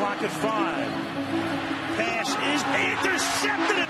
clock at five. Pass is intercepted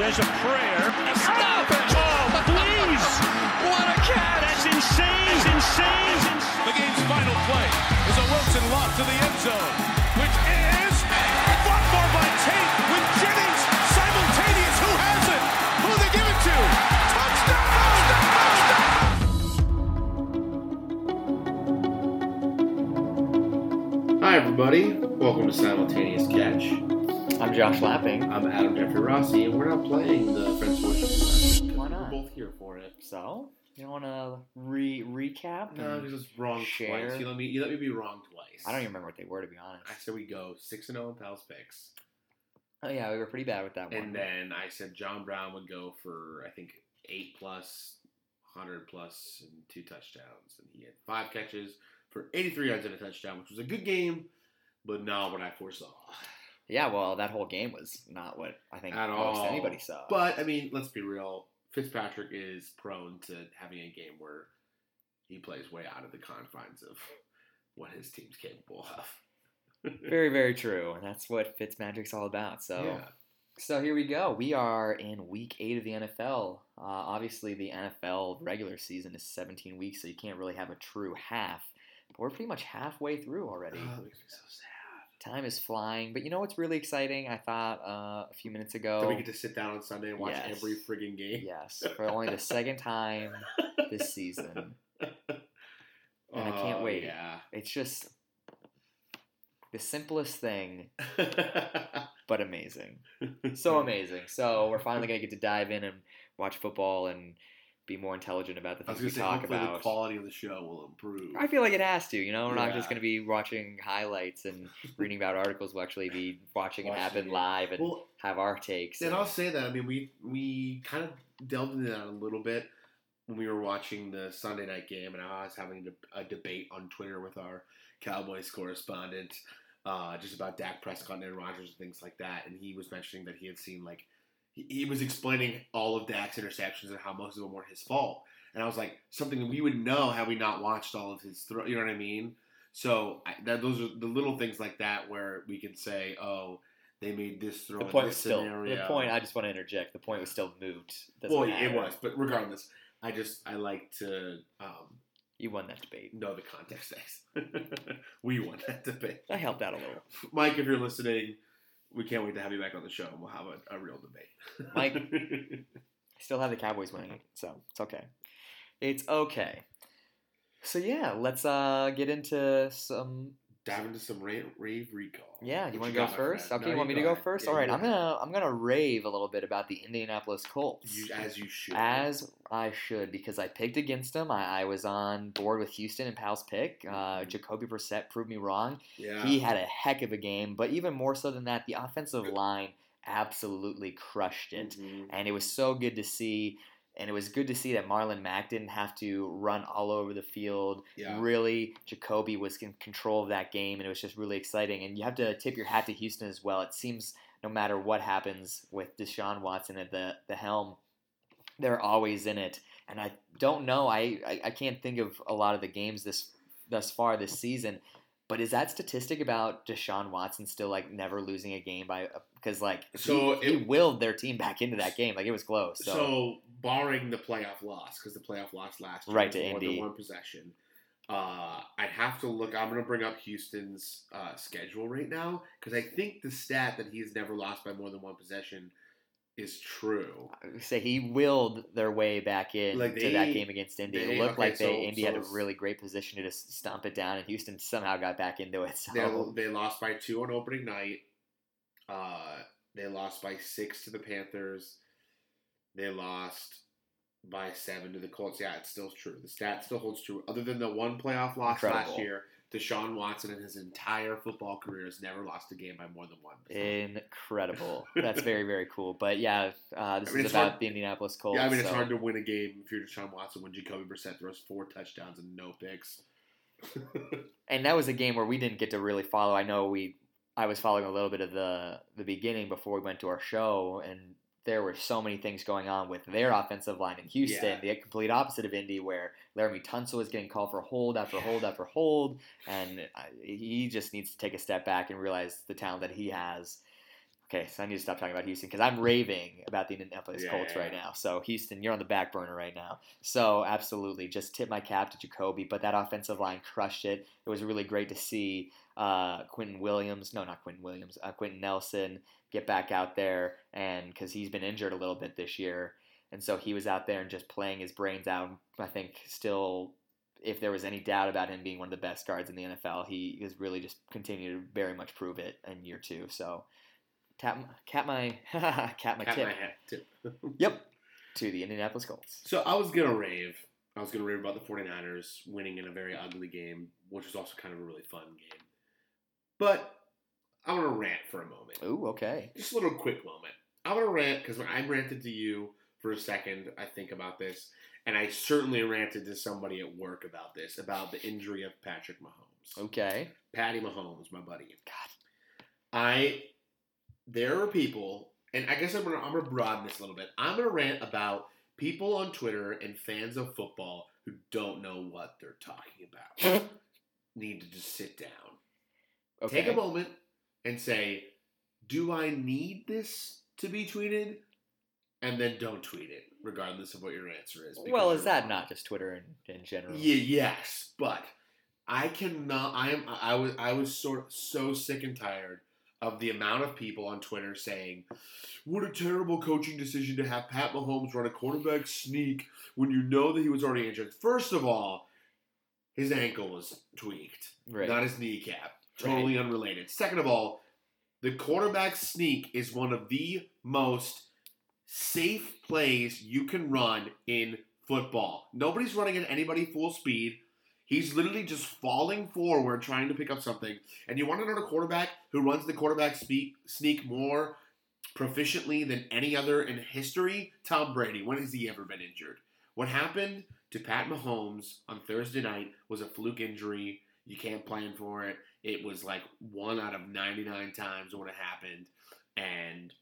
Says a prayer. Stop it. Oh, please. What a catch! That's insane. That's insane. The game's final play is a Wilson lock to the end zone, which is fought for by Tate with Jennings simultaneous. Who has it? Who they give it to? Touchdown! Touchdown! Hi, everybody. Welcome to Simultaneous Catch. I'm Josh Lapping. I'm Adam Jeffrey Rossi, and we're not playing the Friends Fortune. Why not? We're both here for it. So, you don't want to re recap? No, because it's wrong Share. twice. You let me. You let me be wrong twice. I don't even remember what they were to be honest. I said we go six and zero in Pals picks, Oh yeah, we were pretty bad with that one. and then I said John Brown would go for I think eight plus, hundred plus, and two touchdowns, and he had five catches for eighty three yards and a touchdown, which was a good game, but not what I foresaw. Yeah, well, that whole game was not what I think At most all. anybody saw. But I mean, let's be real. Fitzpatrick is prone to having a game where he plays way out of the confines of what his team's capable of. very, very true, and that's what Fitzmagic's all about. So, yeah. so here we go. We are in week eight of the NFL. Uh, obviously, the NFL regular season is 17 weeks, so you can't really have a true half. But we're pretty much halfway through already. Oh, makes me so sad. Time is flying, but you know what's really exciting? I thought uh, a few minutes ago. That we get to sit down on Sunday and watch Yes. every friggin' game. Yes, for only the second time this season. And I can't Oh, wait. Yeah. It's just the simplest thing, but amazing. So amazing. So we're finally gonna get to dive in and watch football and be more intelligent about the I was things we say, talk about. the quality of the show will improve. I feel like it has to. You know, we're not just gonna be watching highlights and reading about articles. We'll actually be watching it happen it. live and Well, have our takes. And and- I'll say that I mean we we kind of delved into that a little bit when we were watching the Sunday night game, and I was having a, a debate on Twitter with our Cowboys correspondent uh, just about Dak Prescott and Aaron Rodgers and things like that, and he was mentioning that he had seen like he, was explaining all of Dak's interceptions and how most of them were his fault, and I was like something we would know had we not watched all of his throw. You know what I mean? So I, that those are the little things like that where we can say, oh. They made this throw the in point this was still scenario. the point. I just want to interject. The point was still moot. Doesn't Well, matter. it was, but regardless, I just I like to um, You won that debate. No, the context. Thanks. we won that debate. That helped out a little. Mike, if you're listening, we can't wait to have you back on the show, and we'll have a, a real debate. Mike. I still have the Cowboys winning, so it's okay. It's okay. So yeah, let's uh get into some. Dive into some rave, rave recall. Yeah, you want to go first? Okay, No, you want me to go first? Yeah, All right, I'm gonna I'm gonna rave a little bit about the Indianapolis Colts. You, as you should. As I should, because I picked against them. I, I was on board with Houston and Pal's pick. Uh, Jacoby Brissett proved me wrong. yeah. He had a heck of a game, but even more so than that, the offensive line absolutely crushed it. Mhm. And it was so good to see. And it was good to see that Marlon Mack didn't have to run all over the field. Yeah. Really, Jacoby was in control of that game, and it was just really exciting. And you have to tip your hat to Houston as well. It seems no matter what happens with Deshaun Watson at the, the helm, they're always in it. And I don't know. I, I, I can't think of a lot of the games this thus far this season. But is that statistic about Deshaun Watson still like never losing a game by because like So he, he willed their team back into that game like it was close. So, So, barring the playoff loss, because the playoff loss last year Right, to more than one possession. Uh, I'd have to look. I'm going to bring up Houston's uh, schedule right now because I think the stat that he's never lost by more than one possession is true. Say he willed their way back in Like, to that game against Indy. they- it looked okay, like they so- Indy so had a really great position to just stomp it down, and Houston somehow got back into it. So They, they lost by two on opening night. Uh, they lost by six to the Panthers. They lost by seven to the Colts. Yeah, it's still true. The stat still holds true. Other than the one playoff loss last Incredible. year, Deshaun Watson in his entire football career has never lost a game by more than one. incredible. That's very very cool. But yeah, uh, this I mean, is about hard- the Indianapolis Colts. yeah, I mean it's hard to win a game if you're Deshaun Watson when Jacoby Brissett throws four touchdowns and no picks. and that was a game where we didn't get to really follow. I know we, I was following a little bit of the the beginning before we went to our show, and there were so many things going on with their offensive line in Houston. Yeah. The complete opposite of Indy, where Laremy Tunsil was getting called for hold after hold after hold, and he just needs to take a step back and realize the talent that he has. Okay, so I need to stop talking about Houston because I'm raving about the Indianapolis Yeah, Colts yeah, right now. So Houston, you're on the back burner right now. So absolutely, just tip my cap to Jacoby. But that offensive line crushed it. It was really great to see uh, Quentin Williams, no, not Quentin Williams, uh, Quenton Nelson get back out there, and because he's been injured a little bit this year, and so he was out there and just playing his brains out. I think still. If there was any doubt about him being one of the best guards in the NFL, he has really just continued to very much prove it in year two. So, tap, cap my, cap my Cat tip. my hat tip. Yep. To the Indianapolis Colts. So I was gonna rave. I was gonna rave about the 49ers winning in a very ugly game, which was also kind of a really fun game. But I want to rant for a moment. Ooh, okay. Just a little quick moment. I want to rant because when I ranted to you for a second, I think about this, and I certainly ranted to somebody at work about this, about the injury of Patrick Mahomes. Okay. Patty Mahomes, my buddy. God. I there are people, and I guess I'm gonna I'm gonna broaden this a little bit. I'm gonna rant about people on Twitter and fans of football who don't know what they're talking about. Need to just sit down, Okay. take a moment, and say, "Do I need this to be tweeted?" And then don't tweet it, regardless of what your answer is. Well, is that wrong. not just Twitter in, in general? Yeah, yes, but I cannot. I am. I was. I was sort of so sick and tired of the amount of people on Twitter saying, "What a terrible coaching decision to have Pat Mahomes run a quarterback sneak when you know that he was already injured." First of all, his ankle was tweaked, Right. not his kneecap. Totally unrelated. Second of all, the quarterback sneak is one of the most safe plays you can run in football. Nobody's running at anybody full speed. He's literally just falling forward trying to pick up something. And you want to know a quarterback who runs the quarterback speak, sneak more proficiently than any other in history? Tom Brady. When has he ever been injured? What happened to Pat Mahomes on Thursday night was a fluke injury. You can't plan for it. It was like one out of 99 times when it happened. And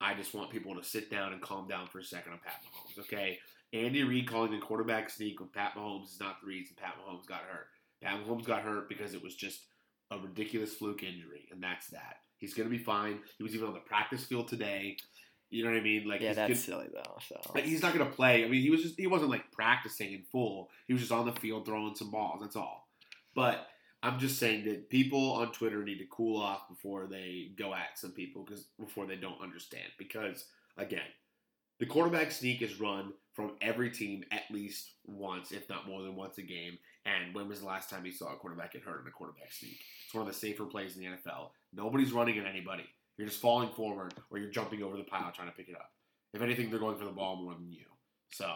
I just want people to sit down and calm down for a second on Pat Mahomes, okay? Andy Reid calling the quarterback sneak with Pat Mahomes is not the reason Pat Mahomes got hurt. Pat Mahomes got hurt because it was just a ridiculous fluke injury, and that's that. He's gonna be fine. He was even on the practice field today. You know what I mean? Like yeah, that's good- silly though. So like, he's not gonna play. I mean, he was just he wasn't like practicing in full. He was just on the field throwing some balls. That's all. But I'm just saying that people on Twitter need to cool off before they go at some people because before they don't understand. Because again, the quarterback sneak is run from every team at least once, if not more than once a game. And when was the last time you saw a quarterback get hurt in a quarterback sneak? It's one of the safer plays in the NFL. Nobody's running at anybody. You're just falling forward or you're jumping over the pile trying to pick it up. If anything, they're going for the ball more than you. So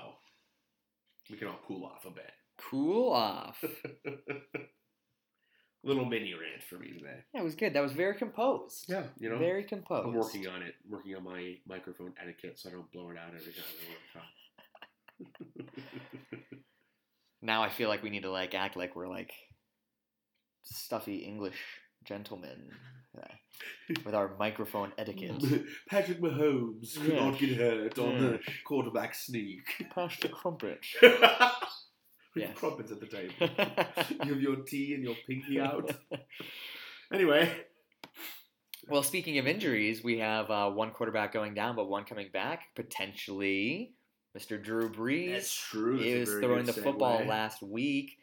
we can all cool off a bit. cool off. Little mini rant for me today. That was good. That was very composed. Yeah, you know, very composed. I'm working on it. Working on my microphone etiquette so I don't blow it out every time I want to talk. Now I feel like we need to like act like we're like stuffy English gentlemen uh, with our microphone etiquette. Patrick Mahomes could not get hurt on the quarterback sneak. Pass the crumpet. With Yes. crumpets at the table. you have your tea and your pinky out. Anyway, well, speaking of injuries, we have uh, one quarterback going down, but one coming back potentially. Mr. Drew Brees. that's true. That's He was throwing the football segue. last week.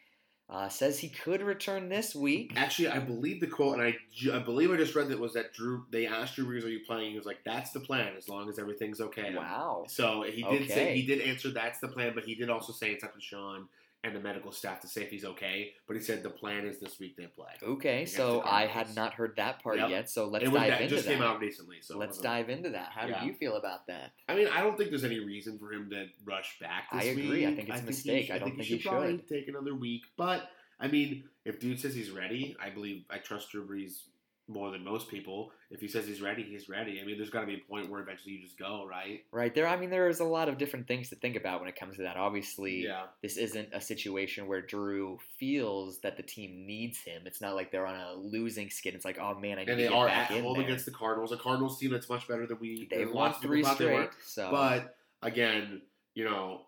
Uh, says he could return this week. Actually, I believe the quote, and I, I believe I just read that was that Drew. They asked Drew Brees, "Are you playing?" He was like, "That's the plan, as long as everything's okay." Wow. So he did say he did answer that's the plan, but he did also say it's up to Sean and the medical staff to say if he's okay. But he said the plan is this week they play. Okay, so I had not heard that part Yep. yet. So let's dive that into just that. came out recently. So let's dive into that. How Yeah. do you feel about that? I mean, I don't think there's any reason for him to rush back. This I agree. I think it's a he mistake. should- I don't think he probably should. take another week. But I mean, if dude says he's ready, I believe I trust Drew Brees more than most people. If he says he's ready, he's ready. I mean, there's got to be a point where eventually you just go, right? Right there, I mean, there's a lot of different things to think about when it comes to that. Obviously, Yeah. this isn't a situation where Drew feels that the team needs him. It's not like they're on a losing skid. It's like, oh man, I need And to they get are back at in home there. against the Cardinals, a Cardinals team that's much better than we. They've than won lots of people three they were. straight. So, But again, you know,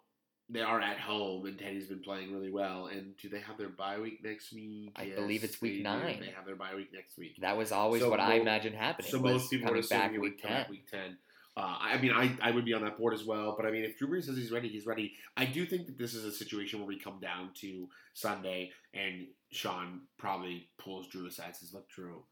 they are at home, and Teddy's been playing really well. And do they have their bye week next week? I believe it's week they do. nine. They have their bye week next week. that was always So what I imagined happening. So most people would assume back he would come back week ten. Uh, I mean, I, I would be on that board as well. But I mean, if Drew Brees says he's ready, he's ready. I do think that this is a situation where we come down to Sunday, and Sean probably pulls Drew aside and says, "Look, Drew,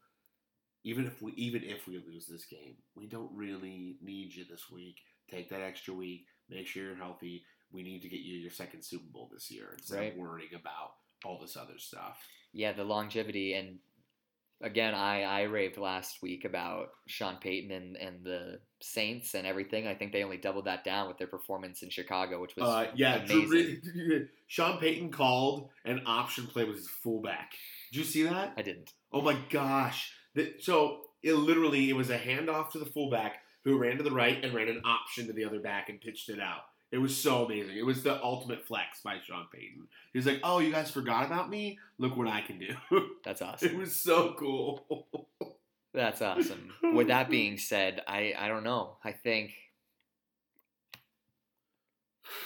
even if we even if we lose this game, we don't really need you this week. Take that extra week. Make sure you're healthy. We need to get you your second Super Bowl this year instead Right. of worrying about all this other stuff." Yeah, the longevity and again, I I raved last week about Sean Payton and and the Saints and everything. I think they only doubled that down with their performance in Chicago, which was Uh, yeah, amazing. Brees, Sean Payton called an option play with his fullback. Did you see that? I didn't. Oh my gosh! So it literally it was a handoff to the fullback who ran to the right and ran an option to the other back and pitched it out. It was so amazing. It was the ultimate flex by Sean Payton. He was like, "Oh, you guys forgot about me? Look what I can do." That's awesome. it was so cool. That's awesome. With that being said, I I don't know. I think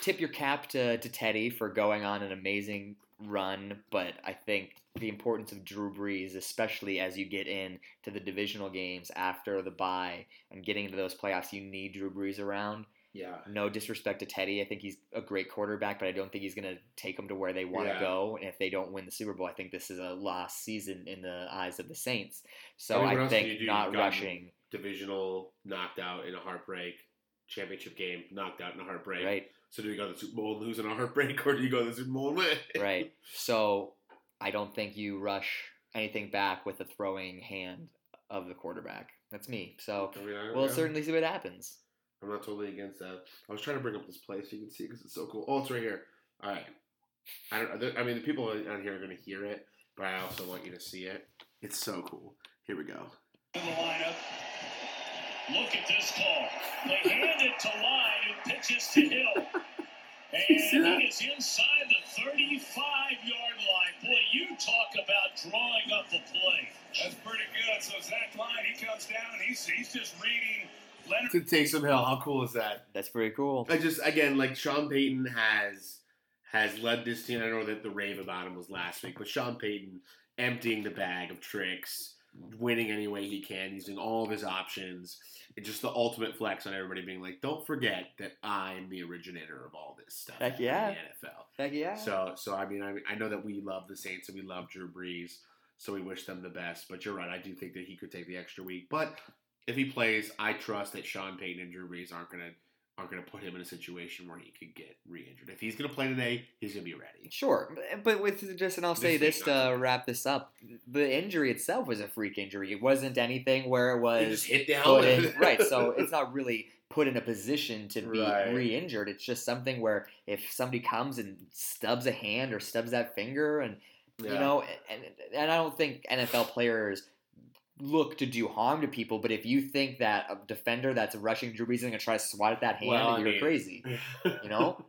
tip your cap to, to Teddy for going on an amazing run, but I think the importance of Drew Brees, especially as you get in to the divisional games after the bye and getting into those playoffs, you need Drew Brees around. Yeah, No disrespect to Teddy, I think he's a great quarterback, but I don't think he's going to take them to where they want to Yeah. go. And if they don't win the Super Bowl, I think this is a lost season in the eyes of the Saints. So I mean, I think do? not rushing, divisional knocked out in a heartbreak. Championship game knocked out in a heartbreak. right? So do you go to the Super Bowl and lose in a heartbreak, or do you go to the Super Bowl and win? Right. So I don't think you rush anything back with the throwing hand of the quarterback. That's me. So I mean, I, we'll certainly see what happens. I'm not totally against that. I was trying to bring up this play so you can see because it's so cool. Oh, it's right here. All right. I don't. I mean, the people on here are going to hear it, but I also want you to see it. It's so cool. Here we go. in the lineup. Look at this call. They hand it to Line, who pitches to Hill. And he is inside the 35-yard line. Boy, you talk about drawing up a play. That's pretty good. So Zach Line, he comes down and he's, he's just reading Leonard. To Taysom Hill, how cool is that? That's pretty cool. I just again like Sean Payton has has led this team. I know that the rave about him was last week, but Sean Payton emptying the bag of tricks, winning any way he can, using all of his options, and just the ultimate flex on everybody being like, "Don't forget that I'm the originator of all this stuff Heck in yeah. the NFL." Heck yeah. So, so I mean, I, I know that we love the Saints and we love Drew Brees, so we wish them the best. But you're right, I do think that he could take the extra week. But if he plays, I trust that Sean Payton and Drew Brees aren't gonna aren't gonna put him in a situation where he could get re-injured. If he's gonna play today, he's gonna be ready. Sure, but with just and I'll say This this week, to wrap this up: the injury itself was a freak injury. It wasn't anything where it was He just hit helmet. in, right. So it's not really put in a position to be Right. re-injured. It's just something where if somebody comes and stubs a hand or stubs that finger, and you know, and and I don't think NFL players look to do harm to people. But if you think that a defender that's rushing Drew Brees is going to try to swat at that hand, Well, you're mean- crazy. You know?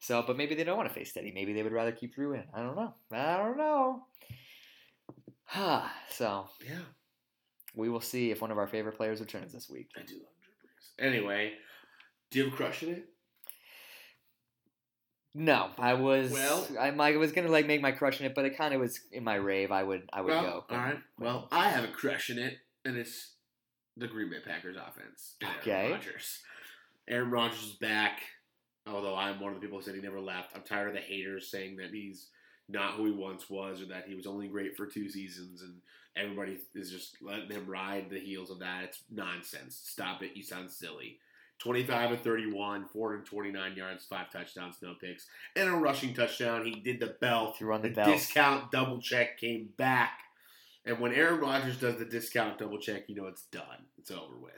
So, but maybe they don't want to face Steady. Maybe they would rather keep Drew in. I don't know. I don't know. so yeah, we will see if one of our favorite players returns this week. I do love Drew Brees. Anyway, do you have a crush in it? No, I was. Well- I, I was gonna like make my crush in it, but it kind of was in my rave. I would. I would well, go. all right. Well, I have a crush in it, and it's the Green Bay Packers offense. Okay. Aaron Rodgers. Aaron Rodgers is back. Although I'm one of the people who said he never left. I'm tired of the haters saying that he's not who he once was, or that he was only great for two seasons, and everybody is just letting him ride the heels of that. It's nonsense. Stop it. You sound silly. 25 of 31, 429 yards, five touchdowns, no picks, and a rushing touchdown. He did the bell. Threw on the the bell. discount double check came back. And when Aaron Rodgers does the discount double check, you know it's done. It's over with.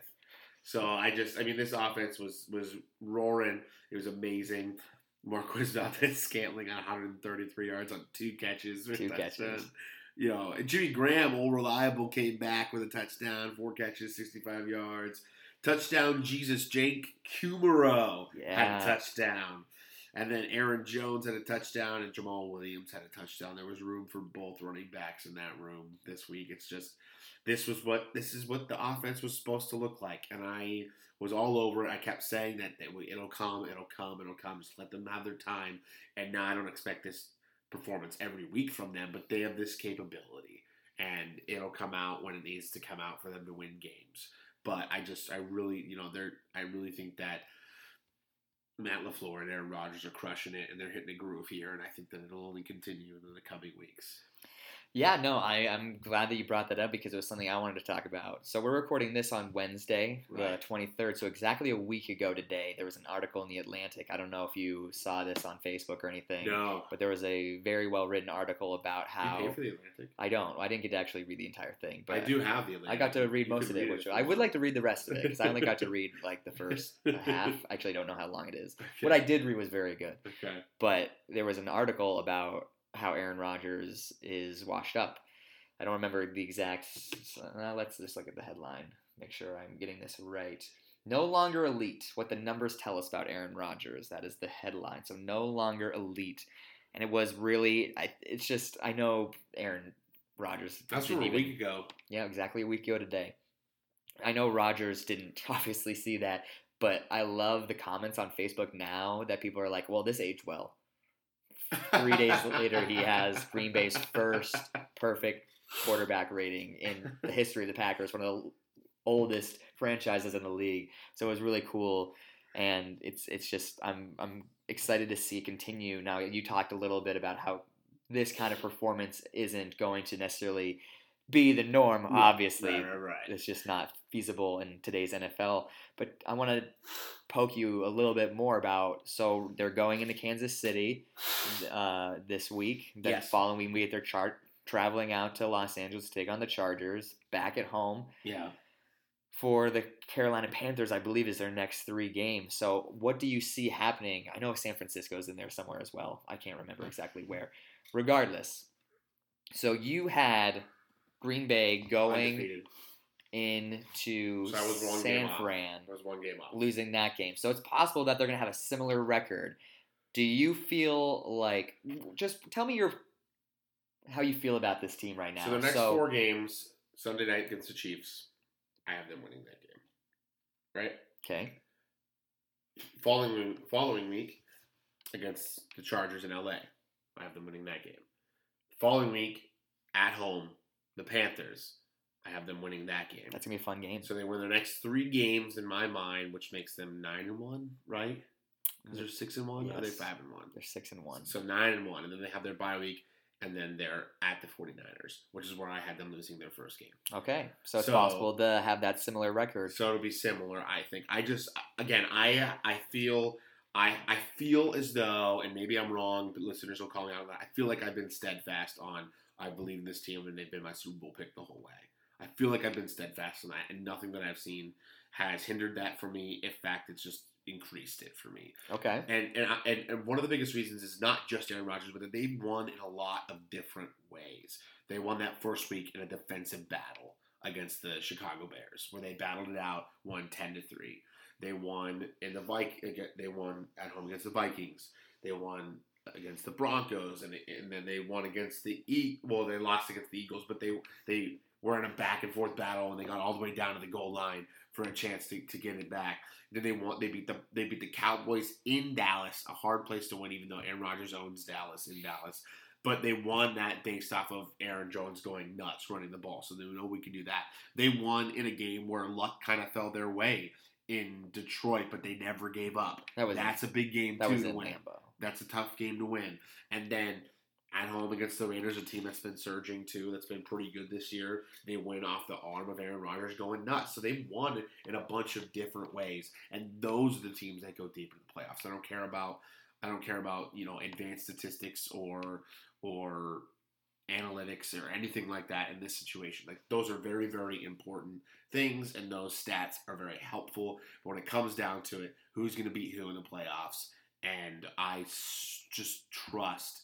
So I just, I mean, this offense was was roaring. It was amazing. Marquez Valdes Scantling on 133 yards on two catches. Two touchdown. catches. You know, and Jimmy Graham, all reliable, came back with a touchdown, four catches, 65 yards. Touchdown, Jesus Jake Kumerow had a touchdown. And then Aaron Jones had a touchdown, and Jamaal Williams had a touchdown. There was room for both running backs in that room this week. It's just this was what this is what the offense was supposed to look like, and I was all over it. I kept saying that, that it'll come, it'll come, it'll come. Just let them have their time. And now I don't expect this performance every week from them, but they have this capability, and it'll come out when it needs to come out for them to win games. But I just, I really, you know, they're, I really think that Matt LaFleur and Aaron Rodgers are crushing it, and they're hitting a groove here, and I think that it'll only continue in the coming weeks. Yeah, no, I, I'm glad that you brought that up because it was something I wanted to talk about. So we're recording this on Wednesday, Right. the 23rd. So exactly a week ago today, there was an article in the Atlantic. I don't know if you saw this on Facebook or anything, No, but there was a very well written article about how you pay for the Atlantic. I don't. I didn't get to actually read the entire thing, but I do have the Atlantic. I got to read most of it, which I would like to read the rest of it because I only got to read like the first half. I actually don't know how long it is. Okay. What I did read was very good, Okay. but there was an article about how Aaron Rodgers is washed up. I don't remember the exact. Uh, let's just look at the headline. Make sure I'm getting this right. No longer elite. What the numbers tell us about Aaron Rodgers. That is the headline. So no longer elite, and it was really. I, it's just I know Aaron Rodgers. That's from a even- week ago. yeah, exactly a week ago today. I know Rodgers didn't obviously see that, but I love the comments on Facebook now that people are like, well, this aged well. Three days later, he has Green Bay's first perfect quarterback rating in the history of the Packers, one of the oldest franchises in the league. So it was really cool, and it's it's just I'm I'm excited to see it continue. Now you talked a little bit about how this kind of performance isn't going to necessarily be the norm. Obviously, Right, right, right. it's just not feasible in today's NFL. But I want to poke you a little bit more about. So they're going into Kansas City uh, this week. The Yes. following week, they're chart traveling out to Los Angeles to take on the Chargers. Back at home Yeah. for the Carolina Panthers, I believe, is their next three games. So, what do you see happening? I know San Francisco's in there somewhere as well. I can't remember exactly where. Regardless, so you had Green Bay going Undefeated. Into So San. Fran, That was one game off. losing that game. So it's possible that they're going to have a similar record. Do you feel like just tell me your how you feel about this team right now? So the next four games, Sunday night against the Chiefs, I have them winning that game. Right? okay, Following following week against the Chargers in LA, I have them winning that game. Following week at home, the Panthers, I have them winning that game. that's gonna be a fun game. So they win their next three games in my mind, which makes them nine and one, right? Because they're six and one, or are they Yes. five and one? They're six and one. So nine and one, and then they have their bye week, and then they're at the 49ers, which is where I had them losing their first game. Okay, so it's So- possible to have that similar record. So it'll be similar, I think. I just again, I I feel I I feel as though, and maybe I'm wrong, but listeners will call me out on that. I feel like I've been steadfast on I believe in this team, and they've been my Super Bowl pick the whole way. I feel like I've been steadfast on that, and nothing that I've seen has hindered that for me. In fact, it's just increased it for me. Okay, And and, I, and and one of the biggest reasons is not just Aaron Rodgers, but that they've won in a lot of different ways. They won that first week in a defensive battle against the Chicago Bears, where they battled it out, won ten to three. They won in the Vik- They won at home against the Vikings. They won against the Broncos, and, and then they won against the E. Well, they lost against the Eagles, but they they were in a back and forth battle, and they got all the way down to the goal line for a chance to, to get it back. Then they won. They beat the they beat the Cowboys in Dallas, a hard place to win, even though Aaron Rodgers owns Dallas in Dallas. But they won that based off of Aaron Jones going nuts running the ball, so they know we can do that. They won in a game where luck kind of fell their way in Detroit, but they never gave up. that was That's a big game that too was to in win. Lambeau. That's a tough game to win. And then at home against the Raiders, a team that's been surging too, that's been pretty good this year. They win off the arm of Aaron Rodgers going nuts. So they've won in a bunch of different ways. And those are the teams that go deep in the playoffs. I don't care about I don't care about, you know, advanced statistics or or analytics or anything like that in this situation. Like those are very, very important things and those stats are very helpful. But when it comes down to it, who's gonna beat who in the playoffs? And I just trust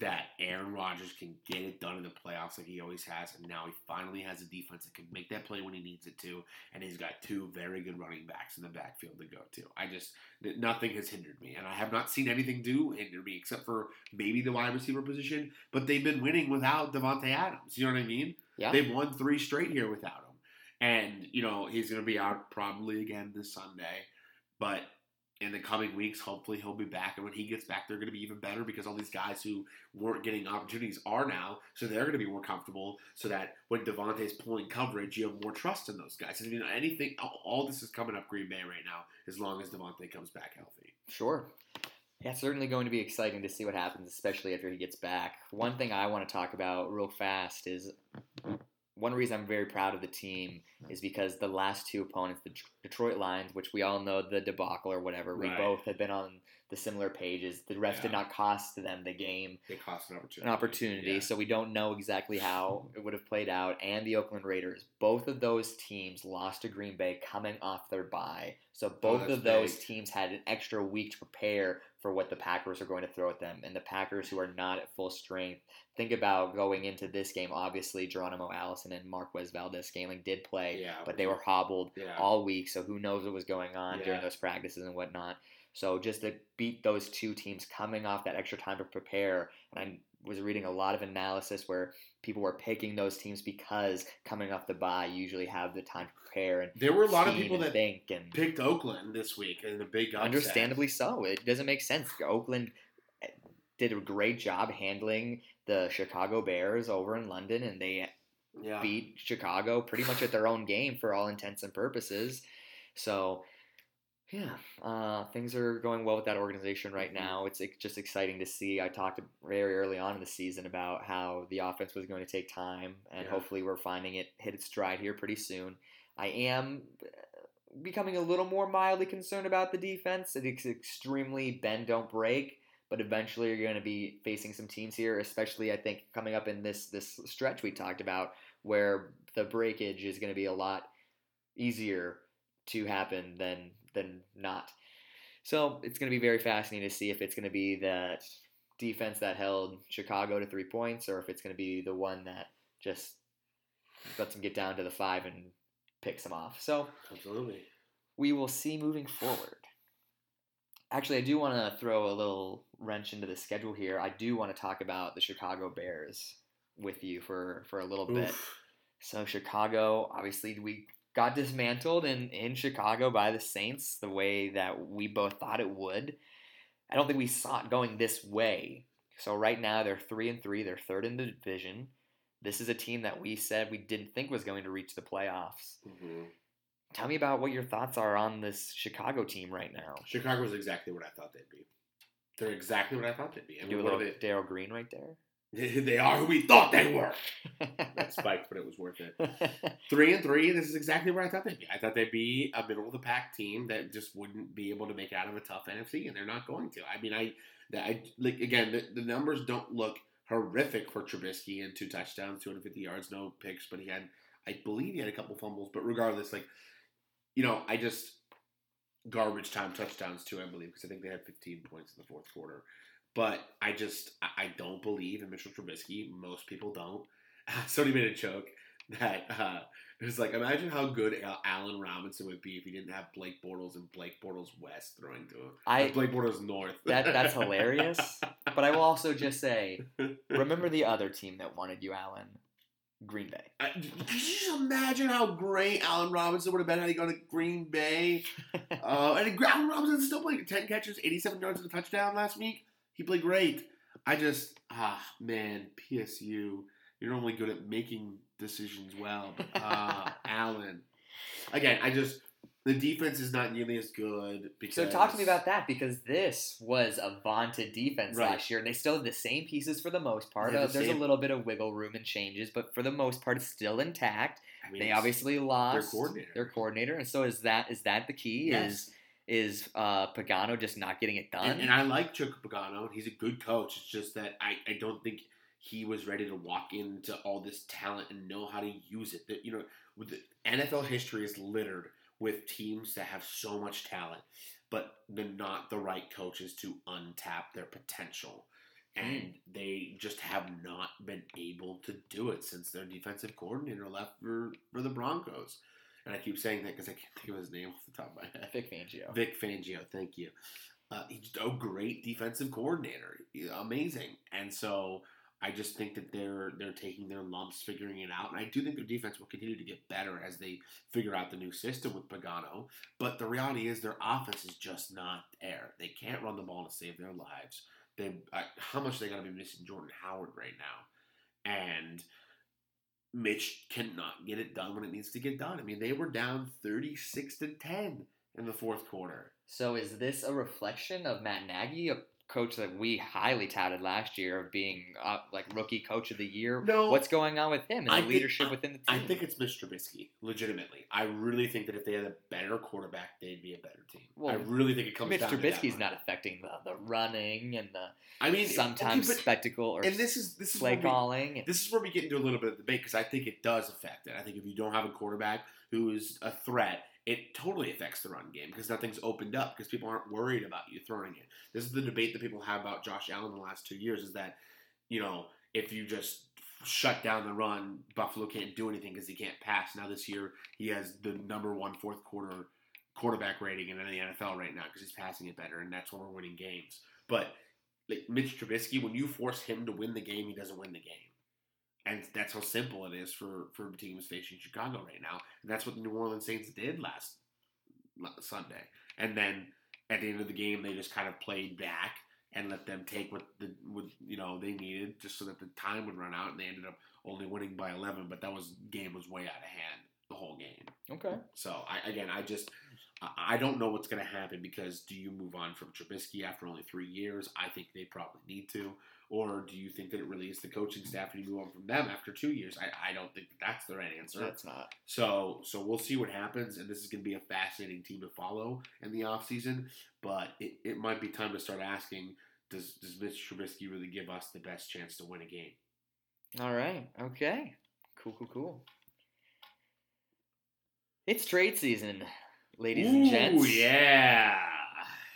that Aaron Rodgers can get it done in the playoffs like he always has, and now he finally has a defense that can make that play when he needs it to, and he's got two very good running backs in the backfield to go to. I just nothing has hindered me, and I have not seen anything do hinder me except for maybe the wide receiver position. But they've been winning without Davante Adams. You know what I mean? Yeah. They've won three straight here without him, and you know he's going to be out probably again this Sunday, but in the coming weeks, hopefully he'll be back. And when he gets back, they're going to be even better because all these guys who weren't getting opportunities are now. So they're going to be more comfortable so that when Davante's pulling coverage, you have more trust in those guys. And you know, anything, all, this is coming up Green Bay right now as long as Davante comes back healthy. Sure. Yeah, certainly going to be exciting to see what happens, especially after he gets back. One thing I want to talk about real fast is one reason I'm very proud of the team is because the last two opponents, the Detroit Lions, which we all know the debacle or whatever, we both have been on the similar pages. The refs did not cost them the game, They cost an opportunity. an opportunity, Yeah. so we don't know exactly how it would have played out. And the Oakland Raiders, both of those teams lost to Green Bay coming off their bye. So oh, both Oh, of those big. teams had an extra week to prepare for what the Packers are going to throw at them. And the Packers, who are not at full strength, think about going into this game. Obviously, Geronimo Allison and Marquez Valdes Scantling did play, Yeah. but they were hobbled Yeah. all week. So who knows what was going on Yeah. during those practices and whatnot. So just to beat those two teams coming off that extra time to prepare, and I was reading a lot of analysis where people were picking those teams because coming off the bye you usually have the time to prepare and There were a lot of people that think and picked Oakland this week in a big upset. understandably so. It doesn't make sense. Oakland eh, did a great job handling the Chicago Bears over in London, and they Yeah. beat Chicago pretty much at their own game for all intents and purposes. So, yeah, uh, things are going well with that organization right now. It's just exciting to see. I talked very early on in the season about how the offense was going to take time, and Yeah. hopefully, we're finding it hit its stride here pretty soon. I am uh, becoming a little more mildly concerned about the defense. It's extremely bend don't break, but eventually you're going to be facing some teams here, especially I think coming up in this this stretch we talked about, where the breakage is going to be a lot easier to happen than than not. So it's going to be very fascinating to see if it's going to be that defense that held Chicago to three points, or if it's going to be the one that just lets them get down to the five and picks them off. So Absolutely. we will see moving forward. Actually, I do want to throw a little wrench into the schedule here. I do want to talk about the Chicago Bears with you for, for a little bit. So Chicago, obviously, we got dismantled in, in Chicago by the Saints the way that we both thought it would. I don't think we saw it going this way. So right now they're three and three. They're third in the division. This is a team that we said we didn't think was going to reach the playoffs. Mhm. Tell me about what your thoughts are on this Chicago team right now. Chicago's exactly what I thought they'd be. They're exactly what I thought they'd be. I Do a little? Daryl Green right there. They are who we thought they were. That spiked, but it was worth it. Three and three. This is exactly where I thought they'd be. I thought they'd be a middle of the pack team that just wouldn't be able to make out of a tough NFC, and they're not going to. I mean, I, that I like again. The, the numbers don't look horrific for Trubisky and two touchdowns, 250 yards, no picks, but he had, I believe, he had a couple fumbles. But regardless, like, you know, I just garbage time touchdowns too. I believe because I think they had 15 points in the fourth quarter. But I just I, don't believe in Mitchell Trubisky. Most people don't. Somebody made a joke that uh, it was like, imagine how good Al- Allen Robinson would be if he didn't have Blake Bortles and Blake Bortles West throwing to him. I- Blake Bortles North. that that's hilarious. But I will also just say, remember the other team that wanted you, Allen? Green Bay. I, could you just imagine how great Allen Robinson would have been had he gone to Green Bay? Uh, and Allen Robinson still played 10 catches, 87 yards and a touchdown last week. He played great. I just, ah, man, PSU. You're normally good at making decisions well, but ah, Allen. Again, I just, the defense is not nearly as good. Because So talk to me about that because this was a vaunted defense Right. last year, and they still have the same pieces for the most part. Uh, the there's a little bit of wiggle room and changes, but for the most part, it's still intact. I mean, They obviously lost their coordinator. their coordinator, and so is that is that the key? Yes. Is is uh, Pagano just not getting it done? And, and I like Chuck Pagano, he's a good coach. It's just that I, I don't think he was ready to walk into all this talent and know how to use it. That you know, with the NFL history is littered with teams that have so much talent, but they're not the right coaches to untap their potential. And they just have not been able to do it since their defensive coordinator left for, for the Broncos. And I keep saying that because I can't think of his name off the top of my head. Vic Fangio. Vic Fangio, thank you. Uh, he's a great defensive coordinator, He's amazing, and so I just think that they're they're taking their lumps, figuring it out, and I do think their defense will continue to get better as they figure out the new system with Pagano. But the reality is their offense is just not there. They can't run the ball to save their lives. They I, how much they got to be missing Jordan Howard right now, and Mitch cannot get it done when it needs to get done. I mean, they were down thirty six to ten in the fourth quarter. So is this a reflection of Matt Nagy, coach that we highly touted last year of being uh, like rookie coach of the year? No. What's going on with him and I the think- leadership within the team? I think it's Mr. Trubisky, legitimately. I really think that if they had a better quarterback, they'd be a better team. Well, I really think it comes Mitch down to Trubisky's not affecting the, the running and the I mean, sometimes okay, but- spectacle or and this is this is play where we, calling. this is where we get into a little bit of debate because I think it does affect it. I think if you don't have a quarterback who is a threat, it totally affects the run game because nothing's opened up because people aren't worried about you throwing it. This is the debate that people have about Josh Allen the last two years is that, you know, if you just shut down the run, Buffalo can't do anything because he can't pass. Now this year he has the number one fourth quarter quarterback rating in the NFL right now because he's passing it better, and that's when we're winning games. But like Mitch Trubisky, when you force him to win the game, he doesn't win the game. And that's how simple it is for, for teams facing Chicago right now. And that's what the New Orleans Saints did last, Sunday. And then at the end of the game, they just kind of played back and let them take what the what you know they needed just so that the time would run out. And they ended up only winning by 11. But that was game was way out of hand the whole game. okay. So I again, I just I- I don't know what's going to happen because do you move on from Trubisky after only three years? I think they probably need to, or do you think that it really is the coaching staff and you move on from them after two years? I, I don't think that that's the right answer. That's not. So so we'll see what happens, and this is going to be a fascinating team to follow in the offseason. But it, it might be time to start asking: Does does Mitch Trubisky really give us the best chance to win a game? All right. Okay. Cool, cool, cool. It's trade season, ladies and gents. Ooh, yeah.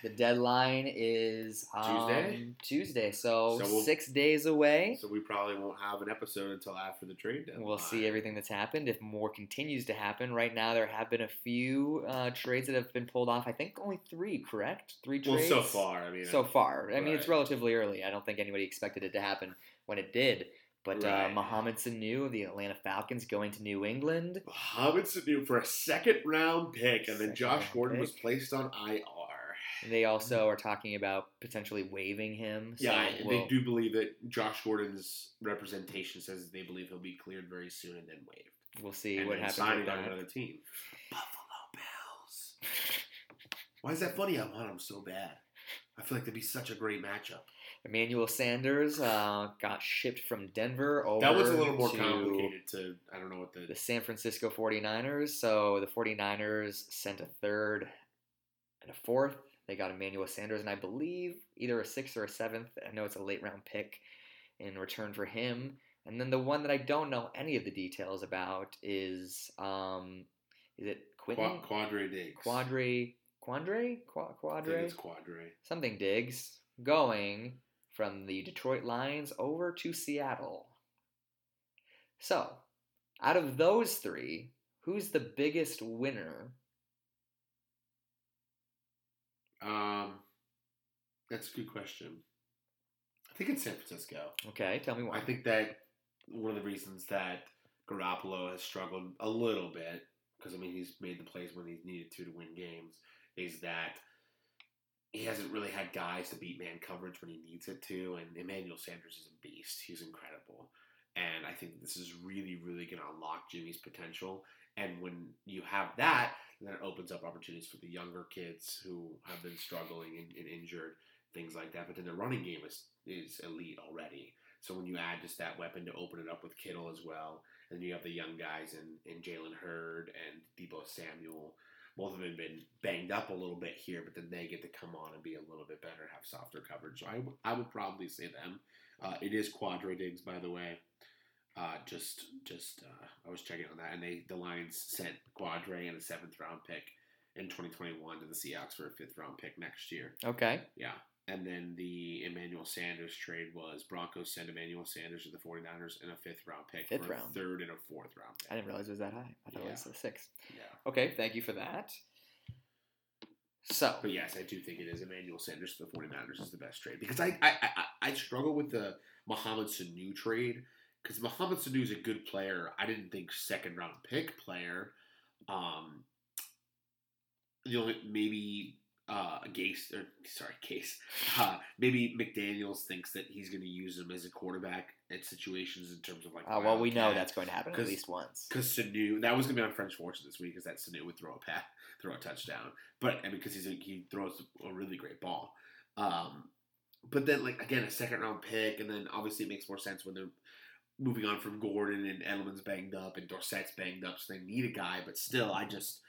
The deadline is um, Tuesday? Tuesday, so, So we'll- six days away. So we probably won't have an episode until after the trade deadline. We'll see everything that's happened. If more continues to happen, right now there have been a few uh, trades that have been pulled off. I think only three, correct? Three Well, trades. so far, I mean, So far, I mean, it's relatively early. I don't think anybody expected it to happen when it did. But uh, Right. Mohamed Sanu of the Atlanta Falcons going to New England. Mohamed Sanu for a second round pick, and then Second Josh Gordon was placed on IR. They also are talking about potentially waiving him. So Yeah, we'll- they do believe that Josh Gordon's representation says they believe he'll be cleared very soon and then waived. We'll see and what happens signing on another team. Buffalo Bills. Why is that funny? I want them so bad. I feel like that'd be such a great matchup. Emmanuel Sanders uh, got shipped from Denver over That was a little more to complicated to I don't know what the the San Francisco 49ers. So the 49ers sent a third and a fourth. They got Emmanuel Sanders and I believe either a sixth or a seventh. I know it's a late round pick in return for him. And then the one that I don't know any of the details about is um, is it Quentin Qua- Quadre Diggs. Quadre Quandre Qua- I think Quadre it's Quadre. something Diggs going from the Detroit Lions over to Seattle. So, out of those three, who's the biggest winner? Um, that's a good question. I think it's San Francisco. Okay, tell me why. I think that one of the reasons that Garoppolo has struggled a little bit, because I mean he's made the plays when he's needed to to win games, is that he hasn't really had guys to beat man coverage when he needs it to, and Emmanuel Sanders is a beast. He's incredible, and I think this is really, really going to unlock Jimmy's potential. And when you have that, then it opens up opportunities for the younger kids who have been struggling and, and injured, things like that. But then the running game is is elite already. So when you add just that weapon to open it up with Kittle as well, and you have the young guys in, in Jalen Hurd and Deebo Samuel, both of them have been banged up a little bit here, but then they get to come on and be a little bit better, have softer coverage. So I, w- I would probably say them. Uh, it is Quadre Diggs, by the way. Uh, just, just uh, I was checking on that, and they the Lions sent Quandre and a seventh round pick in 2021 to the Seahawks for a fifth round pick next year. Okay. Yeah. And then the Emmanuel Sanders trade was Broncos sent Emmanuel Sanders to the 49ers and a fifth round pick Fifth for round. a third and a fourth round pick. I didn't realize it was that high. I thought Yeah. it was a six. Yeah. Okay, thank you for that. So, But yes, I do think it is Emmanuel Sanders to the 49ers is the best trade because I I, I, I struggle with the Mohamed Sanu trade because Mohamed Sanu is a good player. I didn't think second round pick player. Um, the only maybe uh Gase or sorry Case uh, maybe McDaniel's thinks that he's going to use him as a quarterback at situations in terms of like uh, well, we know that's going to happen at least once. Because Sanu, that was gonna be on French Fortune this week, because that Sanu would throw a pat, throw a touchdown. But I mean, because he's a, he throws a really great ball. Um, but then like again, a second round pick, and then obviously it makes more sense when they're moving on from Gordon and Edelman's banged up and Dorsett's banged up, so they need a guy. But still, I just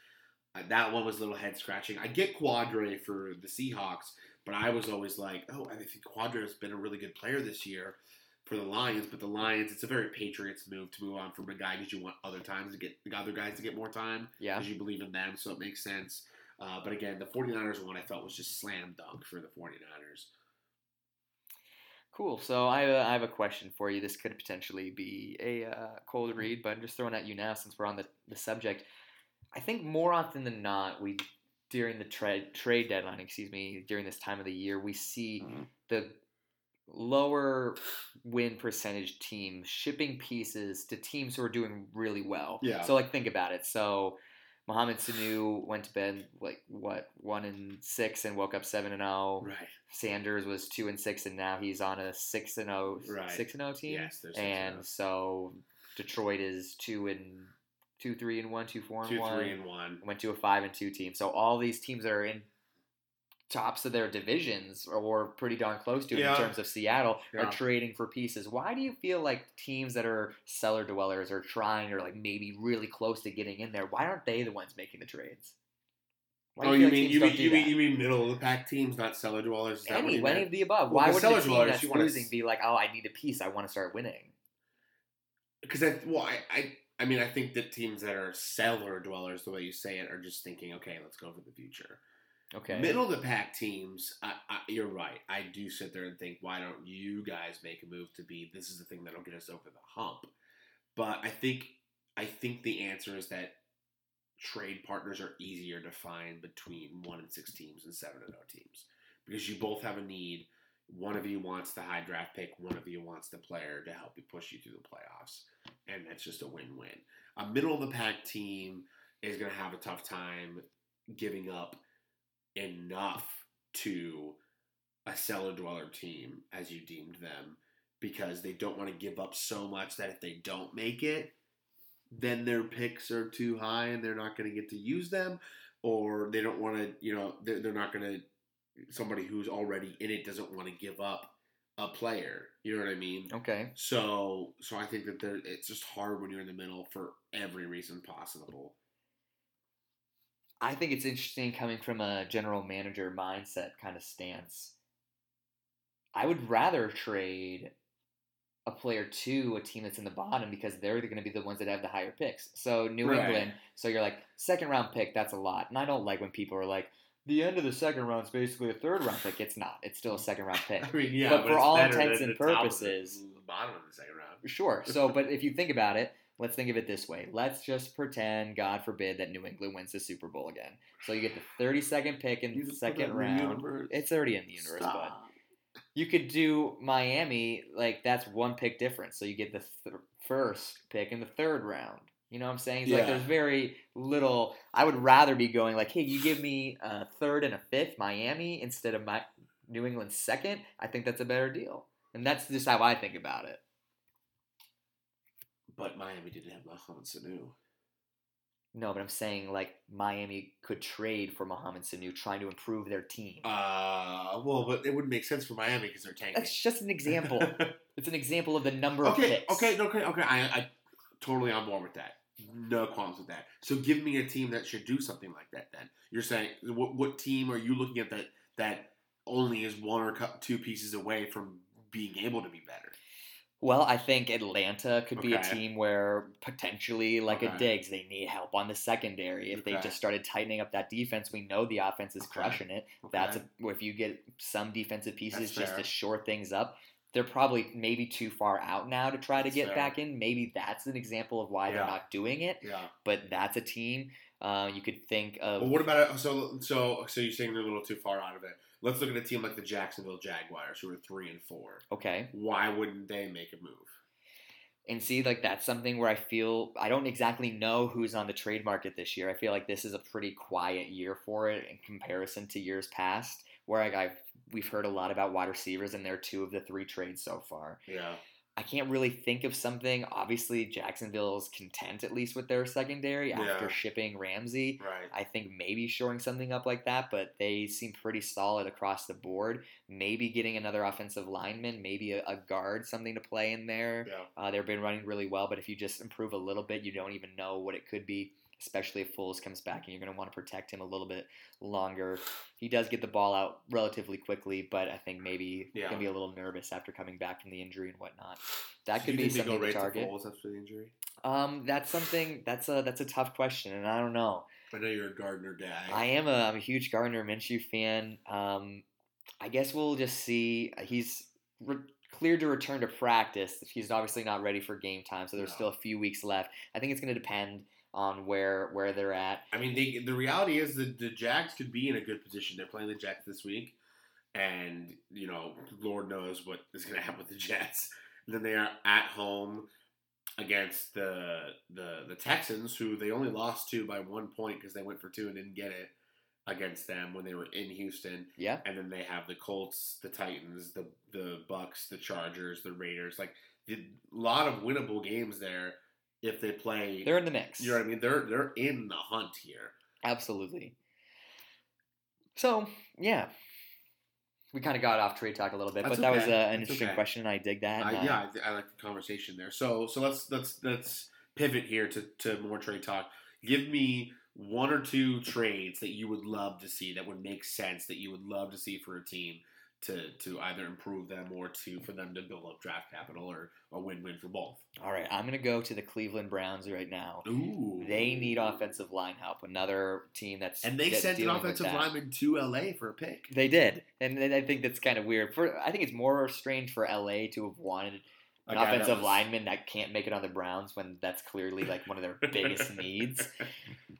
that one was a little head scratching. I get Quandre for the Seahawks, but I was always like, oh, I think Quandre has been a really good player this year for the Lions, but the Lions, it's a very Patriots move to move on from a guy because you want other times to get the other guys to get more time Yeah. because you believe in them, so it makes sense. Uh, but again, the 49ers one I felt was just slam dunk for the 49ers. Cool. So I, uh, I have a question for you. This could potentially be a uh, cold read, but I'm just throwing at you now since we're on the, the subject. I think more often than not, we during the trade trade deadline, excuse me, during this time of the year, we see the lower win percentage teams shipping pieces to teams who are doing really well. Yeah. So like think about it. So Mohamed Sanu went to bed like what one and six and woke up seven and zero. Right. Sanders was two and six, and now he's on a six and 0, Right. six and zero team. Yes, and oh. so Detroit is two and two, three and one, two, four and Two, one. three, and one. Went to a five and two team. So all these teams that are in tops of their divisions or pretty darn close to it Yeah. in terms of Seattle Yeah. are trading for pieces. Why do you feel like teams that are cellar dwellers are trying or like maybe really close to getting in there? Why aren't they the ones making the trades? Why oh, you like mean you mean you mean you mean middle of the pack teams, not cellar dwellers? Is Any, any of the above. Well, Why would cellar a team dwellers, that's you losing be like, oh, I need a piece. I want to start winning? Because I well, I, I I mean I think that teams that are cellar dwellers, the way you say it, are just thinking, okay, let's go for the future. Okay. Middle of the pack teams, I, I, you're right. I do sit there and think, why don't you guys make a move to be? This is the thing that'll get us over the hump. But I think I think the answer is that trade partners are easier to find between one and six teams and seven and zero teams because you both have a need. One of you wants the high draft pick. One of you wants the player to help you push you through the playoffs, and that's just a win-win. A middle of the pack team is going to have a tough time giving up enough to a cellar dweller team as you deemed them because they don't want to give up so much that if they don't make it then their picks are too high and they're not going to get to use them or they don't want to you know they're, they're not going to somebody who's already in it doesn't want to give up a player you know what i mean Okay. so so i think that there it's just hard when you're in the middle for every reason possible I think it's interesting coming from a general manager mindset kind of stance. I would rather trade a player to a team that's in the bottom because they're going to be the ones that have the higher picks. So New Right. England, so you're like second round pick, that's a lot. And I don't like when people are like the end of the second round is basically a third round pick. It's not. It's still a second round pick. I mean, yeah, But for it's all intents and of the- purposes- the bottom of the second round. Sure. So, but if you think about it, let's think of it this way. Let's just pretend, God forbid, that New England wins the Super Bowl again. So you get the 32nd pick in the just put that second the round. universe. It's already in the universe, bud. Stop. You could do Miami, like that's one pick difference. So you get the th- first pick in the third round. You know what I'm saying? It's like there's very little. I would rather be going like, hey, you give me a third and a fifth Miami instead of my New England second. I think that's a better deal, and that's just how I think about it. But Miami didn't have Mohamed Sanu. No, but I'm saying like Miami could trade for Mohamed Sanu, trying to improve their team. Uh, well, but it wouldn't make sense for Miami because they're tanking. That's just an example. it's an example of the number of okay, picks. okay, okay, okay. I, I totally on board with that. No qualms with that. So give me a team that should do something like that. Then you're saying what, what team are you looking at that that only is one or two pieces away from being able to be better? Well, I think Atlanta could be a team where potentially, like a Okay. Diggs, they need help on the secondary. If they just started tightening up that defense, we know the offense is Okay. crushing it. Okay. That's a, if you get some defensive pieces just to shore things up. They're probably maybe too far out now to try to That's get fair. back in. Maybe that's an example of why Yeah. they're not doing it. yeah. But that's a team uh, you could think of. Well, what about? So so so you're saying they're a little too far out of it. Let's look at a team like the Jacksonville Jaguars, who are three and four. okay, Why wouldn't they make a move? and see like that's something where I feel I don't exactly know who's on the trade market this year. I feel like this is a pretty quiet year for it in comparison to years past, where like I've we've heard a lot about wide receivers, and they're two of the three trades so far. Yeah. I can't really think of something. Obviously, Jacksonville's content at least with their secondary after shipping Ramsey. Right. I think maybe shoring something up like that, but they seem pretty solid across the board. Maybe getting another offensive lineman, maybe a, a guard, something to play in there. Yeah. Uh, they've been running really well, but if you just improve a little bit, you don't even know what it could be, especially if Foles comes back and you're going to want to protect him a little bit longer. He does get the ball out relatively quickly, but I think maybe Yeah. going to be a little nervous after coming back from the injury and whatnot. That So could be something go to right target. Foles after the injury. Um, that's something that's a that's a tough question, and I don't know. I know you're a Gardner guy. I am a I'm a huge Gardner Minshew fan. Um, I guess we'll just see. He's re- cleared to return to practice. He's obviously not ready for game time, so there's No. still a few weeks left. I think it's going to depend on where where they're at. I mean, they, the reality is that the Jags could be in a good position. They're playing the Jets this week, and you know, Lord knows what is going to happen with the Jets. And then they are at home against the the the Texans, who they only lost to by one point because they went for two and didn't get it against them when they were in Houston. Yeah, And then they have the Colts, the Titans, the the Bucks, the Chargers, the Raiders. Like a lot of winnable games there if they play. they're in the mix. you know what I mean? They're they're in the hunt here. Absolutely. So yeah, we kind of got off trade talk a little bit, That's but that was uh, an That's interesting okay. question. and I dig that. Uh, yeah, I, I like the conversation there. So so let's let's let's pivot here to, to more trade talk. Give me one or two trades that you would love to see that would make sense that you would love to see for a team to to either improve them or to for them to build up draft capital or a win win for both. All right, I'm gonna go to the Cleveland Browns right now. Ooh, They need offensive line help. Another team that's and they that's sent an offensive lineman to LA for a pick. They did, and, and I think that's kind of weird. For I think it's more strange for LA to have wanted an guy that offensive was- lineman that can't make it on the Browns when that's clearly like one of their biggest needs.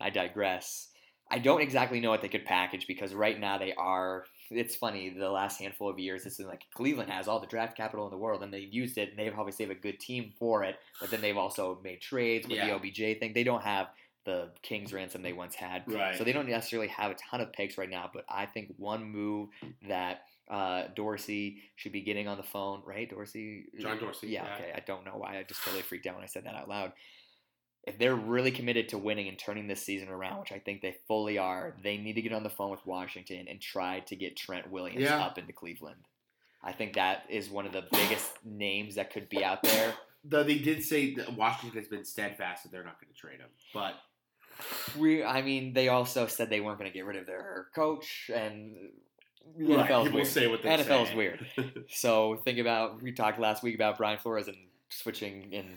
I digress. I don't exactly know what they could package because right now they are. It's funny. The last handful of years, it's been like Cleveland has all the draft capital in the world, and they've used it, and they've obviously have a good team for it. But then they've also made trades with Yeah. the OBJ thing. They don't have the King's ransom they once had, Right. so they don't necessarily have a ton of picks right now. But I think one move that uh, Dorsey should be getting on the phone, right? Dorsey, John Dorsey, Yeah, yeah. okay. I don't know why. I just totally freaked out when I said that out loud if they're really committed to winning and turning this season around, which I think they fully are, they need to get on the phone with Washington and try to get Trent Williams yeah. up into Cleveland. I think that is one of the biggest names that could be out there. Though they did say that Washington has been steadfast that they're not going to trade him, but we, I mean, they also said they weren't going to get rid of their coach, and right. NFL's weird. say what they weird. so think about we talked last week about Brian Flores and switching and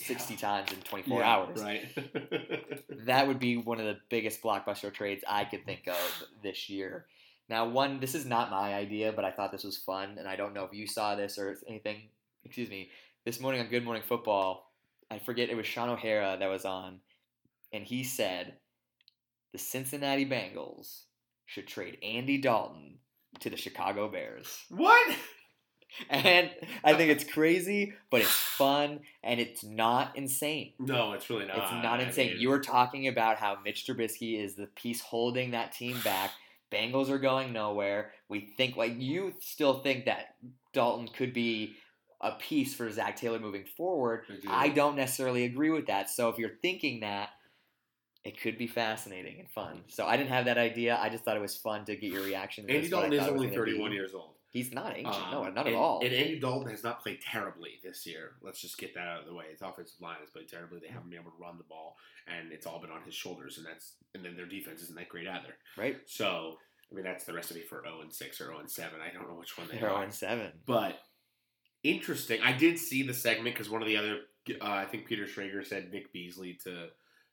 60 times in 24 yeah, hours. Right. that would be one of the biggest blockbuster trades I could think of this year. Now, one, this is not my idea, but I thought this was fun, and I don't know if you saw this or anything. Excuse me. This morning on Good Morning Football, I forget it was Sean O'Hara that was on, and he said the Cincinnati Bengals should trade Andy Dalton to the Chicago Bears. What? And I think it's crazy, but it's fun, and it's not insane. No, it's really not. It's not I insane. mean, you were talking about how Mitch Trubisky is the piece holding that team back. Bengals are going nowhere. We think like you still think that Dalton could be a piece for Zac Taylor moving forward. I do. I don't necessarily agree with that. So if you're thinking that, it could be fascinating and fun. So I didn't have that idea. I just thought it was fun to get your reaction. to Andy Dalton is thought it was only gonna be. 31 years old. He's not ancient. no, Um, not and, at all. And Andy Dalton has not played terribly this year. Let's just get that out of the way. His offensive line has played terribly. They haven't been able to run the ball, and it's all been on his shoulders. And that's and then their defense isn't that great either. right? So I mean that's the recipe for 0 and 6 or 0 and 7. I don't know which one they are. 0 7. But interesting. I did see the segment because one of the other, uh, I think Peter Schrager said Vic Beasley to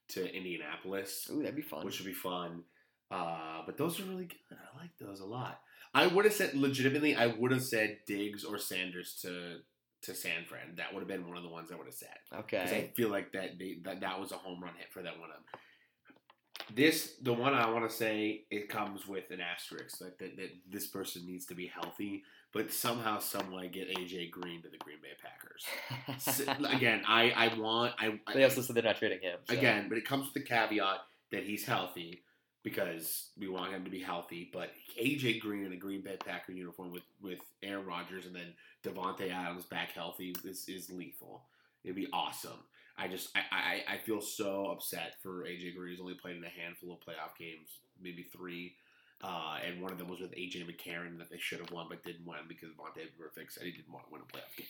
to Indianapolis, Ooh, that'd be fun. which would be fun. Uh, but those are really good. I like those a lot. I would have said legitimately. I would have said Diggs or Sanders to to San Fran. That would have been one of the ones I would have said Okay, because I feel like that they, that that was a home run hit for that one. Of them. This the one I want to say it comes with an asterisk that, that that this person needs to be healthy, but somehow some way get AJ Green to the Green Bay Packers. S- again, I I want I, I they also said they're not trading him. so- again, but it comes with the caveat that he's healthy because we want him to be healthy. But AJ Green in a Green Bay Packer uniform with with Aaron Rodgers and then Davante Adams back healthy is is lethal. It'd be awesome. I just I, I, I feel so upset for AJ Green. He's only played in a handful of playoff games, maybe three. Uh, and one of them was with AJ McCarron that they should have won but didn't win because Vontaze Burfict said he didn't want to win a playoff game.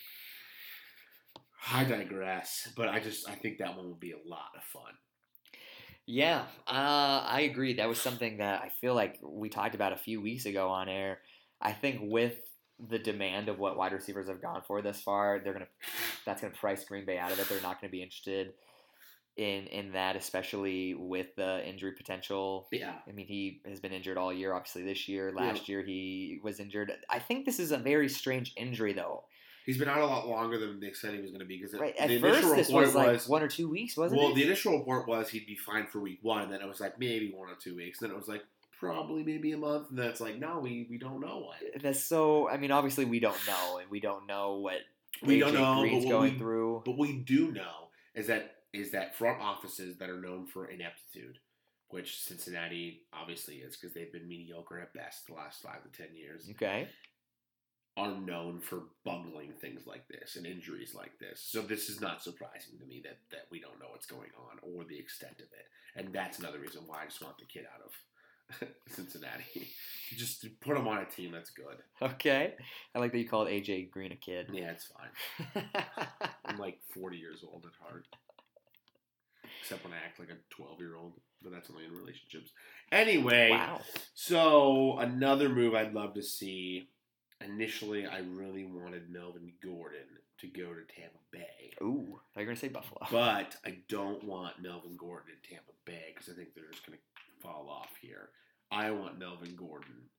I digress, but I just I think that one would be a lot of fun. Yeah, uh, I agree. That was something that I feel like we talked about a few weeks ago on air. I think with the demand of what wide receivers have gone for this far, they're gonna that's gonna price Green Bay out of it. They're not gonna be interested in in that, especially with the injury potential. Yeah. I mean, he has been injured all year. Obviously, this year, last year he was injured. I think this is a very strange injury, though. He's been out a lot longer than they said he was going to be because Right? the At initial this report was like one or two weeks, wasn't well, it? Well, the initial report was he'd be fine for week one, and then it was like maybe one or two weeks. Then it was like probably maybe a month, and then it's like no, we we don't know what. That's so. I mean, obviously, we don't know, and we don't know what We AJ don't know, Green's but what going we- through. But we do know is that is that front offices that are known for ineptitude, which Cincinnati obviously is because they've been mediocre at best the last five to ten years, Okay. Are known for bungling things like this and injuries like this. So this is not surprising to me that that we don't know what's going on or the extent of it, and that's another reason why I just want the kid out of Cincinnati. just put him on a team that's good. Okay. I like that you called AJ Green a kid. Yeah, it's fine. I'm like 40 years old at heart. Except when I act like a 12 year old, but that's only in relationships. Anyway, wow. so another move I'd love to see. Initially, I really wanted Melvin Gordon to go to Tampa Bay, Ooh, I thought you were gonna say Buffalo. but I don't want Melvin Gordon in Tampa Bay because I think they're just going to fall off here. I want Melvin Gordon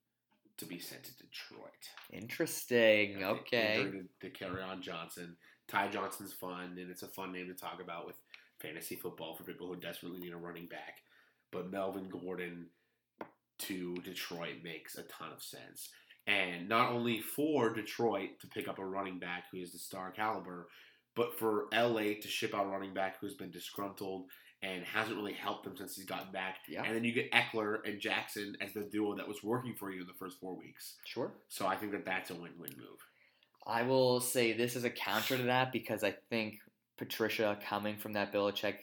to be sent to Detroit. Interesting. Okay. to Kerryon Johnson. Ty Johnson's fun, and it's a fun name to talk about with fantasy football for people who desperately need a running back. But Melvin Gordon to Detroit makes a ton of sense. And not only for Detroit to pick up a running back who is the star caliber, but for LA to ship out a running back who's been disgruntled and hasn't really helped them since he's gotten back. Yeah. And then you get Ekeler and Jackson as the duo that was working for you in the first four weeks. Sure. So I think that that's a win-win move. I will say this is a counter to that because I think Patricia coming from that Belichick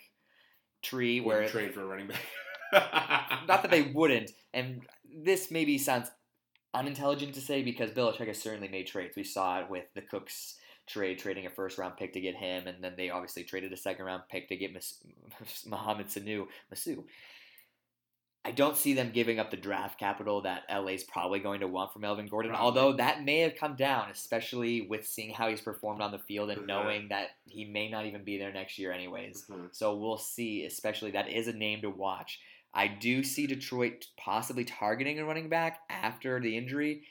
tree where trade for a running back. not that they wouldn't, and this maybe sounds unintelligent to say because Belichick has certainly made trades. We saw it with the Cooks trade, trading a first round pick to get him, and then they obviously traded a second round pick to get Mas- Mohamed Sanu, Masu. I don't see them giving up the draft capital that LA's probably going to want from Melvin Gordon, Probably. although that may have come down, especially with seeing how he's performed on the field and knowing that he may not even be there next year, anyways. Mhm. So we'll see, especially that is a name to watch. I do see Detroit possibly targeting a running back after the injury.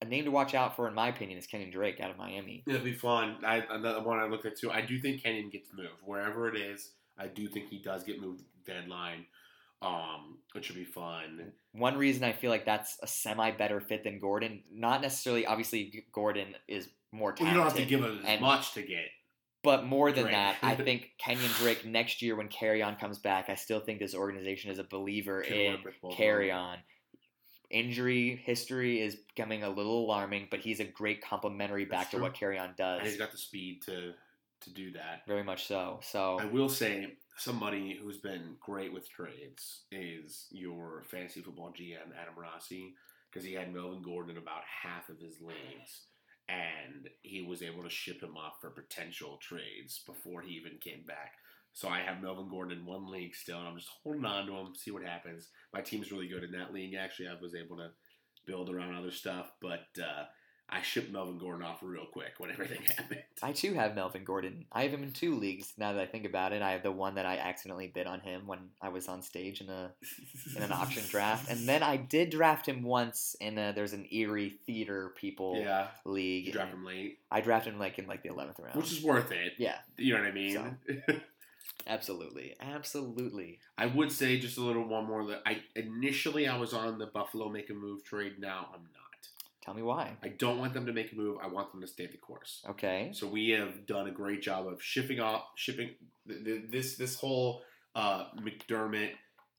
A name to watch out for, in my opinion, is Kenyon Drake out of Miami. It'll be fun. I, another one I looked at too. I do think Kenyon gets moved wherever it is. I do think he does get moved deadline, um, which would be fun. One reason I feel like that's a semi better fit than Gordon, not necessarily, obviously, Gordon is more Well, you don't have to give him as much to get. But more than Drake. that, I think Kenyon Drake next year when Kerryon comes back, I still think this organization is a believer Can in work with both of Carry. On. injury history is becoming a little alarming, but he's a great complementary back That's to true. what Kerryon does. And he's got the speed to to do that. Very much so. So I will say somebody who's been great with trades is your fantasy football GM Adam Rossi because he had Melvin Gordon in about half of his leagues, and he was able to ship him off for potential trades before he even came back. So I have Melvin Gordon in one league still, and I'm just holding on to him, see what happens. My team's really good in that league. Actually, I was able to build around other stuff, but uh, I shipped Melvin Gordon off real quick when everything happened. I too have Melvin Gordon. I have him in two leagues. Now that I think about it, I have the one that I accidentally bid on him when I was on stage in a in an auction draft, and then I did draft him once in a there's an Erie Theater People yeah, league. you and him late, I drafted him like in like the eleventh round. which is worth it. yeah, You know what I mean? absolutely, absolutely. I would say just a little one more. That I initially I was on the Buffalo make a move trade. Now I'm not. Tell me why. I don't want them to make a move. I want them to stay the course. Okay. So we have done a great job of shipping off, shipping th- th- this this whole uh, McDermott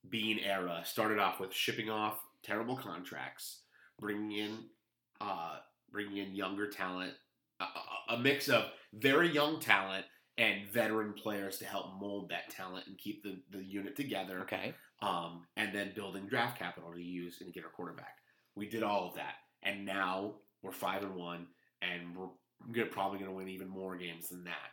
Beane era started off with shipping off terrible contracts, bringing in uh, bringing in younger talent, a, a- a mix of very young talent and veteran players to help mold that talent and keep the, the unit together Okay. um, and then building draft capital to use and get our quarterback. We did all of that, and now we're five and one, and we're probably going to win even more games than that.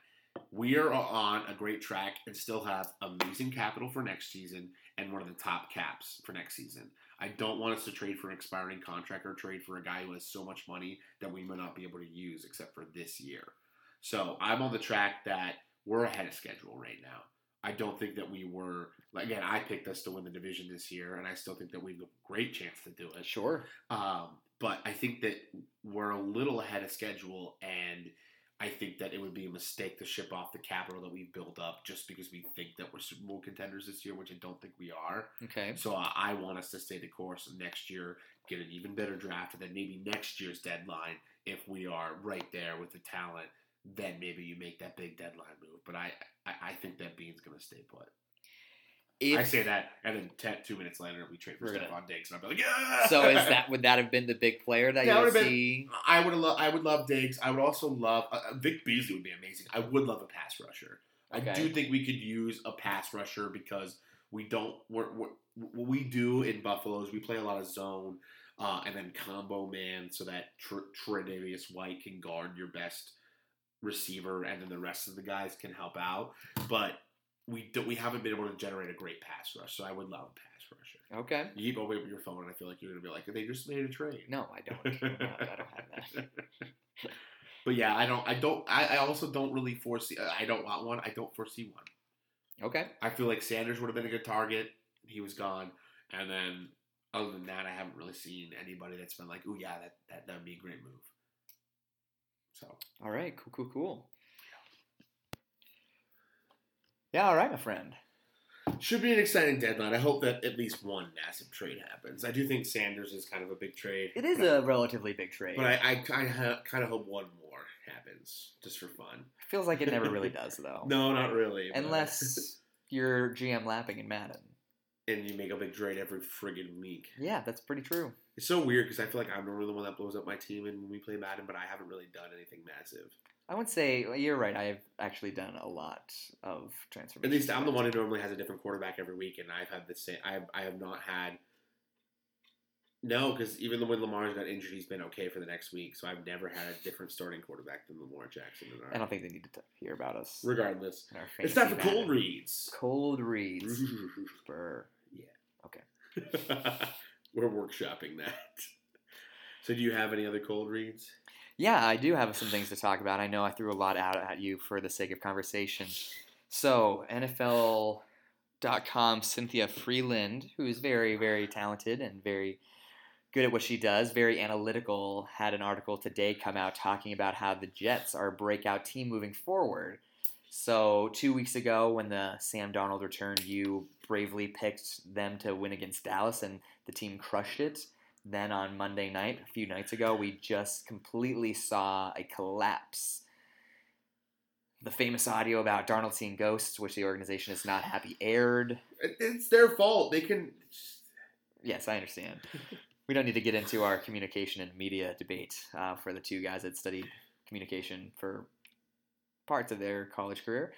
We are on a great track and still have amazing capital for next season and one of the top caps for next season. I don't want us to trade for an expiring contract or trade for a guy who has so much money that we may not be able to use except for this year. So I'm on the track that we're ahead of schedule right now. I don't think that we were again. I picked us to win the division this year, and I still think that we have a great chance to do it. Sure. Um, but I think that we're a little ahead of schedule, and I think that it would be a mistake to ship off the capital that we've built up just because we think that we're Super Bowl contenders this year, which I don't think we are. Okay. So uh, I want us to stay the course next year, get an even better draft, and then maybe next year's deadline, if we are right there with the talent, then maybe you make that big deadline move. But I, I, I think that Beane's going to stay put. If, I say that, and then ten, two minutes later, we trade for gonna- Stefon Diggs, and I'll be like, yeah. so is that would that have been the big player that That you would would've been- see? I would love. I would love Diggs. I would also love uh, uh, Vic Beasley. Would be amazing. I would love a pass rusher. I do think we could use a pass rusher because we don't. We're, we're, what we do in Buffalo is we play a lot of zone uh, and then combo man, so that Tr- Tre'Davious White can guard your best receiver, and then the rest of the guys can help out. But we do, we haven't been able to generate a great pass rush. So I would love a pass rusher. Okay. You keep opening up your phone, and I feel like you're gonna be like, they just made a trade. No, I don't. No, I don't have that. but yeah, I don't. I don't. I, I also don't really foresee. I don't want one. I don't foresee one. Okay. I feel like Sanders would have been a good target. He was gone, and then other than that, I haven't really seen anybody that's been like, "Oh yeah, that that that would be a great move." So All right. Cool. Cool. Cool. Yeah. All right, my friend. should be an exciting deadline. I hope that at least one massive trade happens. I do think Sanders is kind of a big trade. It is a relatively big trade. But I, I kind of kind of hope one more happens just for fun. Feels like it never really does, though. No, not really. Unless you're GM lapping in Madden. and you make a big trade every friggin' week. Yeah, that's pretty true. It's so weird because I feel like I'm normally the one that blows up my team and when we play Madden, but I haven't really done anything massive. I would say you're right. I've actually done a lot of transformation. At least I'm the one who normally has a different quarterback every week, and I've had the same. I have, I have not had. No, because even when Lamar's got injured, he's been okay for the next week. So I've never had a different starting quarterback than Lamar Jackson. In our, I don't think they need to hear about us. regardless, it's not for cold reads. Cold reads. Yeah. Okay. We're workshopping that. So, do you have any other cold reads? Yeah, I do have some things to talk about. I know I threw a lot out at you for the sake of conversation. So, NFL.com Cynthia Frelund, who is very, very talented and very good at what she does, very analytical, had an article today come out talking about how the Jets are a breakout team moving forward. So, two weeks ago, when the Sam Darnold returned, you bravely picked them to win against Dallas, and the team crushed it. Then on Monday night, a few nights ago, we just completely saw a collapse. The famous audio about Darnold seeing ghosts, which the organization is not happy, aired. It's their fault. They can. Yes, I understand. we don't need to get into our communication and media debate uh, for the two guys that studied communication for parts of their college career.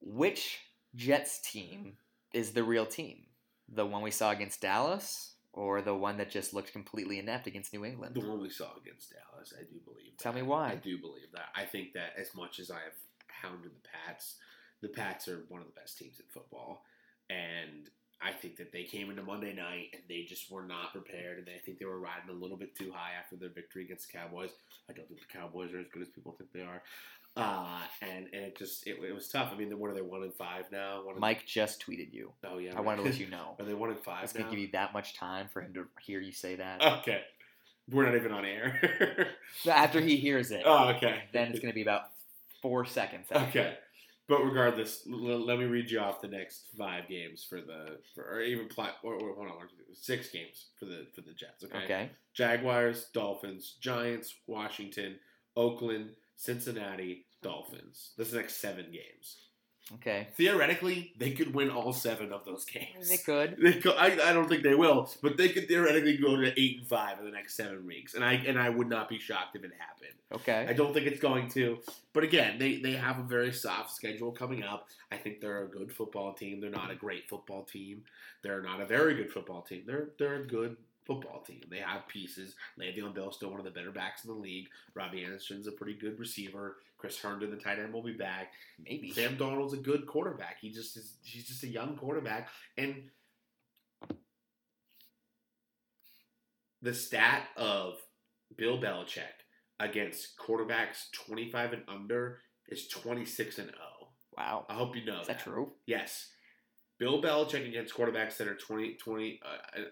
Which Jets team is the real team? The one we saw against Dallas, or the one that just looked completely inept against New England? The one we saw against Dallas, I do believe. Tell me why. I do believe that. I think that as much as I have hounded the Pats, the Pats are one of the best teams in football, and I think that they came into Monday night and they just were not prepared, and I think they were riding a little bit too high after their victory against the Cowboys. I don't think the Cowboys are as good as people think they are, uh, and and it just it, it was tough. I mean, what are they one in five now? Mike just tweeted you. oh yeah, I wanted to let you know. Are they one and I five now? going to give you that much time for him to hear you say that. Okay, we're not even on air. So After he hears it, oh, okay. then it's going to be about four seconds. after. Okay. But regardless, l- let me read you off the next five games for the for or even pla- or, or hold on, six games for the for the Jets. Okay. Okay. Jaguars, Dolphins, Giants, Washington, Oakland, Cincinnati, Dolphins. This next seven games. Okay. Theoretically, they could win all seven of those games. They could. They could, I, I don't think they will, but they could theoretically go to eight and five in the next seven weeks, and I and I would not be shocked if it happened. Okay. I don't think it's going to. But again, they, they have a very soft schedule coming up. I think they're a good football team. They're not a great football team. They're not a very good football team. They're they're a good football team. They have pieces. Le'Veon Bell's still one of the better backs in the league. Robbie Anderson's a pretty good receiver. Chris Herndon, the tight end, will be back. Maybe. Sam Darnold's a good quarterback. He just is he's just a young quarterback. And the stat of Bill Belichick against quarterbacks 25 and under is 26 and 0. Wow. I hope you know Is that that. true? Yes. Bill Belichick against quarterbacks that are 20, 20 uh, uh,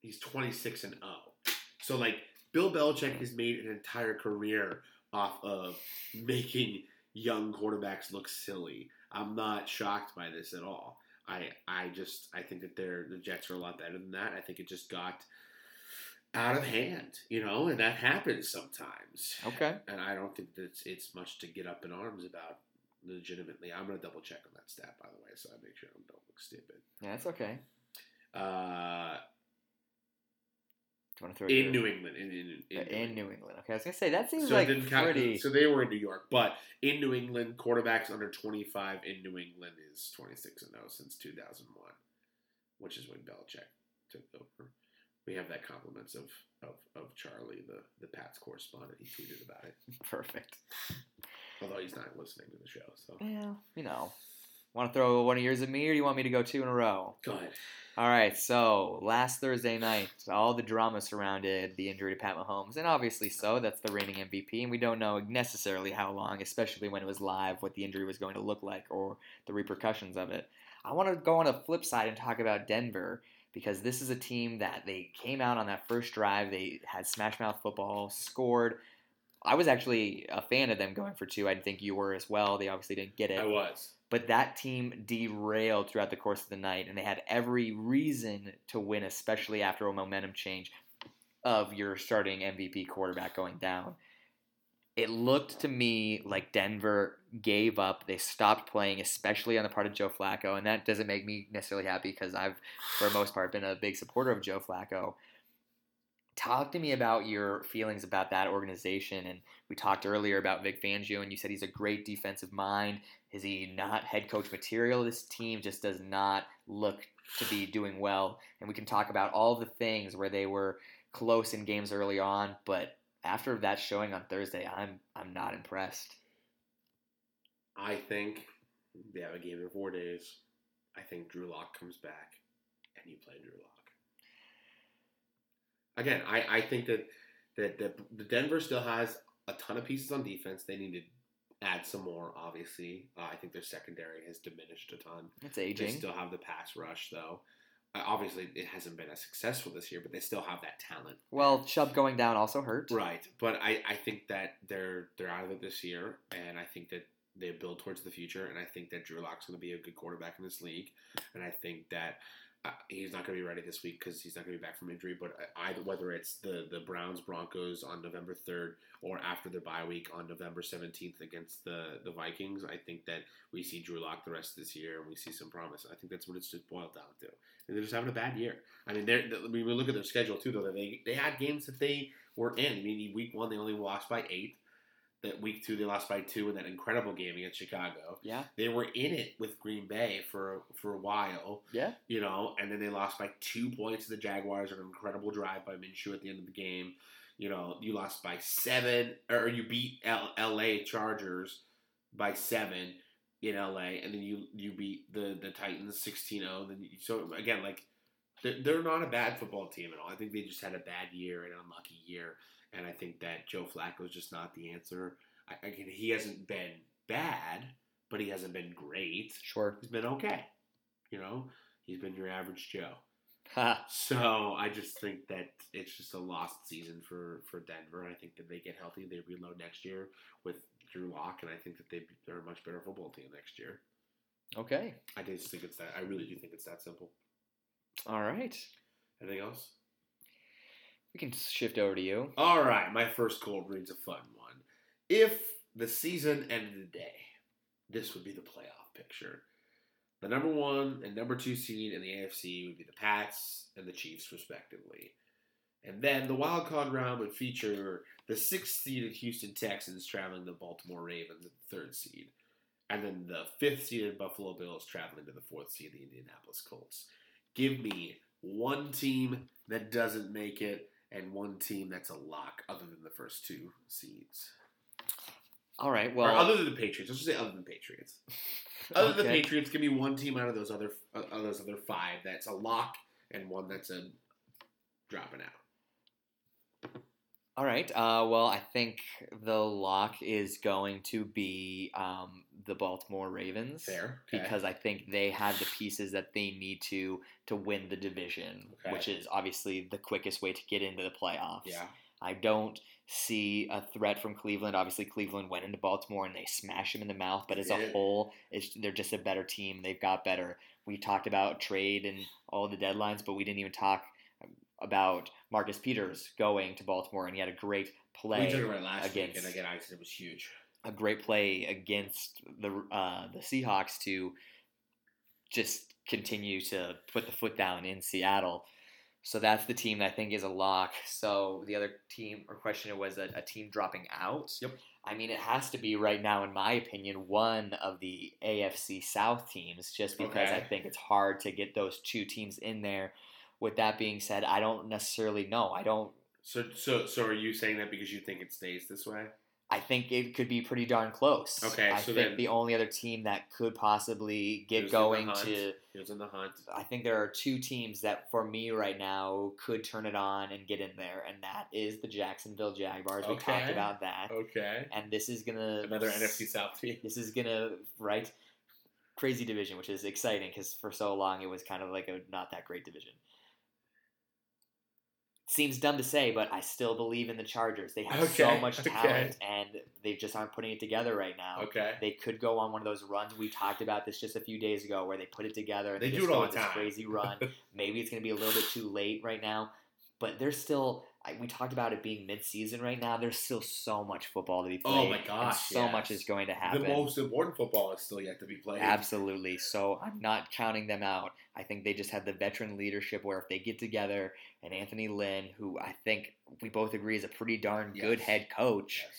he's 26 and 0. So, like, Bill Belichick has made an entire career off of making young quarterbacks look silly. I'm not shocked by this at all. I I just I think that they're the Jets are a lot better than that. I think it just got out of hand, you know, and that happens sometimes. Okay. And I don't think that it's, it's much to get up in arms about legitimately. I'm going to double check on that stat, by the way, so I make sure I don't look stupid. Yeah, it's okay. Uh, Do you want to throw in your- New England. In, in, in, Uh, in New England. Okay, I was gonna say that seems So, like it didn't count, pretty. so they were in New York, but in New England, quarterbacks under 25 in New England is 26 and 0 since 2001, which is when Belichick took over. We have that compliments of, of, of Charlie, the, the Pats correspondent. He tweeted about it, Perfect. although he's not listening to the show. So Yeah, you know. Want to throw one of yours at me, or do you want me to go two in a row? go ahead. All right. So last Thursday night, all the drama surrounded the injury to Pat Mahomes, and obviously so. That's the reigning MVP, and we don't know necessarily how long, especially when it was live, what the injury was going to look like or the repercussions of it. I want to go on the flip side and talk about Denver because this is a team that they came out on that first drive. They had smash mouth football, scored. I was actually a fan of them going for two. I think you were as well. They obviously didn't get it. I was. But that team derailed throughout the course of the night, and they had every reason to win, especially after a momentum change of your starting MVP quarterback going down. It looked to me like Denver gave up. They stopped playing, especially on the part of Joe Flacco, and that doesn't make me necessarily happy because I've, for the most part, been a big supporter of Joe Flacco. Talk to me about your feelings about that organization. And we talked earlier about Vic Fangio, and you said he's a great defensive mind. Is he not head coach material? This team just does not look to be doing well. And we can talk about all the things where they were close in games early on, but after that showing on Thursday, I'm I'm not impressed. I think they have a game in four days. I think Drew Lock comes back, and you play Drew Lock. Again, I, I think that, that that the Denver still has a ton of pieces on defense. They need to add some more. Obviously, uh, I think their secondary has diminished a ton. It's They aging. still have the pass rush, though. Uh, obviously, it hasn't been as successful this year, but they still have that talent. Well, Chubb going down also hurt. Right, but I, I think that they're they're out of it this year, and I think that they build towards the future, and I think that Drew Lock's going to be a good quarterback in this league, and I think that he's not going to be ready this week because he's not going to be back from injury. But either whether it's the the Browns Broncos on November third or after their bye week on November seventeenth against the the Vikings, I think that we see Drew Lock the rest of this year and we see some promise. I think that's what it's just boiled down to. And they're just having a bad year. I mean, they're, we look at their schedule too. Though they they had games that they were in. I mean, week one they only lost by eight. That week two they lost by two in that incredible game against Chicago. Yeah. They were in it with Green Bay for for a while. Yeah. You know, and then they lost by two points to the Jaguars on an incredible drive by Minshew at the end of the game. You know, you lost by seven, or you beat L- L.A. Chargers by seven in L.A. and then you you beat the the Titans 16-0. Then you, so again, like they're, they're not a bad football team at all. I think they just had a bad year, and an unlucky year, and I think that Joe Flacco is just not the answer. I, again, he hasn't been bad, but he hasn't been great. Sure. He's been okay. You know, he's been your average Joe. So I just think that it's just a lost season for for Denver. I think that they get healthy, they reload next year with Drew Lock, and I think that they they're a much better football team next year. Okay. I just think it's that. I really do think it's that simple. All right. Anything else? We can shift over to you. All right, my first cold read's a fun one. If the season ended today, this would be the playoff picture. The number one and number two seed in the AFC would be the Pats and the Chiefs, respectively. And then the wild card round would feature the sixth seeded Houston Texans traveling to the Baltimore Ravens the third seed. And then the fifth seeded Buffalo Bills traveling to the fourth seed, the Indianapolis Colts. Give me one team that doesn't make it and one team that's a lock other than the first two seeds. All right. or Well, other than the Patriots. Let's just say other than Patriots. Other than the Patriots, give me one team out of those other uh, out of those other five that's a lock and one that's a dropping out. All right. Uh, well, I think the lock is going to be um, the Baltimore Ravens. Fair, okay. Because I think they have the pieces that they need to to win the division, Okay. which is obviously the quickest way to get into the playoffs. Yeah. I don't see a threat from Cleveland. Obviously, Cleveland went into Baltimore and they smashed them in the mouth. But as a whole, it's, they're just a better team. They've got better. We talked about trade and all the deadlines, but we didn't even talk about Marcus Peters going to Baltimore, and he had a great play. we it last against- week, and again, I said it was huge. a great play against the uh, the Seahawks to just continue to put the foot down in Seattle. So that's the team that I think is a lock. So the other team or question was a, a team dropping out. Yep. I mean, it has to be right now, in my opinion, one of the AFC South teams, just because Okay. I think it's hard to get those two teams in there. With that being said, I don't necessarily know. I don't So, so, so, are you saying that because you think it stays this way? I think it could be pretty darn close. Okay, I so think the only other team that could possibly get going to was in the hunt. I think there are two teams that for me right now could turn it on and get in there, and that is the Jacksonville Jaguars. We talked about that. Okay. And this is gonna Another NFC South team. This is gonna right crazy division, which is exciting because for so long it was kind of like a not that great division. Seems dumb to say, but I still believe in the Chargers. They have so Okay, much okay. talent, and they just aren't putting it together right now. Okay. They could go on one of those runs. We talked about this just a few days ago, where they put it together and They they, do just it all on the this time. crazy run. Maybe it's going to be a little bit too late right now, but they're still. I, we talked about it being mid-season right now. There's still so much football to be played. Oh my gosh, so yes. much is going to happen. The most important football is still yet to be played. Absolutely. So I'm not counting them out. I think they just have the veteran leadership where if they get together and Anthony Lynn, who I think we both agree is a pretty darn good head coach, Yes.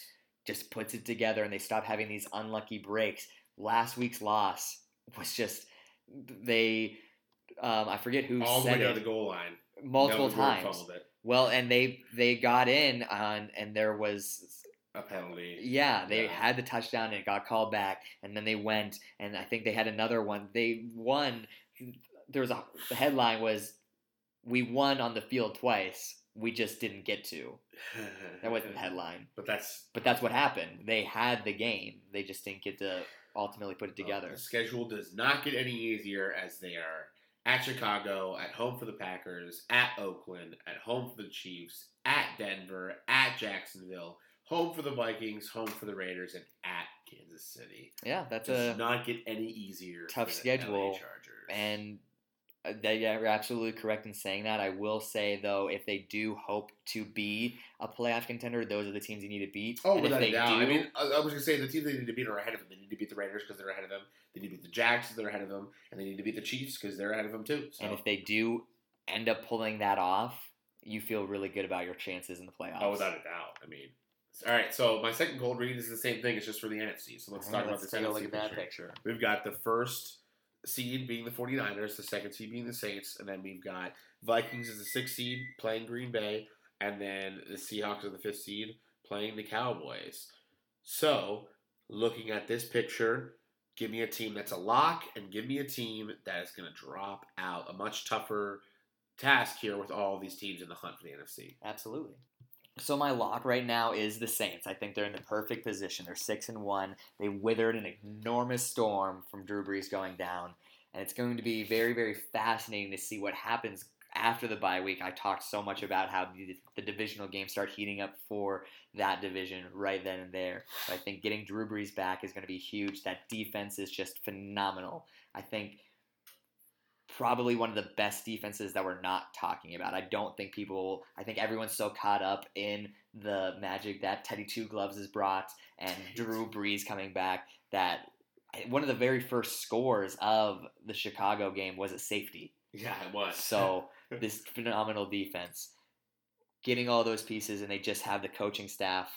just puts it together and they stop having these unlucky breaks. Last week's loss was just they um, I forget who All the way down it the goal line. multiple times. Well, and they they got in on and there was A penalty. yeah, they Yeah. had the touchdown and it got called back, and then they went and I think they had another one. They won. There was a the headline was, "We won on the field twice. We just didn't get to." That wasn't the headline, But that's but that's what happened. They had the game. They just didn't get to ultimately put it together. The schedule does not get any easier as they are at Chicago, at home for the Packers, at Oakland, at home for the Chiefs, at Denver, at Jacksonville, home for the Vikings, home for the Raiders, and at Kansas City. yeah, that's does a not get any easier. tough for the LA schedule, Chargers. and Uh, they are absolutely correct in saying that. I will say though, if they do hope to be a playoff contender, those are the teams you need to beat. Oh, and without they a doubt. do, I mean, I, was gonna say the teams they need to beat are ahead of them. They need to beat the Raiders because they're ahead of them. They need to beat the Jags because they're ahead of them, and they need to beat the Chiefs because they're ahead of them too. So. and if they do end up pulling that off, you feel really good about your chances in the playoffs. oh, without a doubt. I mean, all right. So my second gold read is the same thing. It's just for the NFC. So let's All talk right, about let's take NFC look at that picture. picture. We've got the first seed being the 49ers, the second seed being the Saints, and then we've got Vikings as the sixth seed playing Green Bay, and then the Seahawks are the fifth seed playing the Cowboys. So, looking at this picture, give me a team that's a lock, and give me a team that is going to drop out. A much tougher task here with all these teams in the hunt for the NFC. Absolutely. So my lock right now is the Saints. I think they're in the perfect position. They're six and one. They withered an enormous storm from Drew Brees going down, and it's going to be very, very fascinating to see what happens after the bye week. I talked so much about how the, the divisional games start heating up for that division right then and there. But I think getting Drew Brees back is going to be huge. That defense is just phenomenal. I think probably one of the best defenses that we're not talking about. I don't think people, I think everyone's so caught up in the magic that Teddy Two Gloves has brought and Drew Brees coming back that one of the very first scores of the Chicago game was a safety. Yeah, it was. So this phenomenal defense, getting all those pieces, and they just have the coaching staff.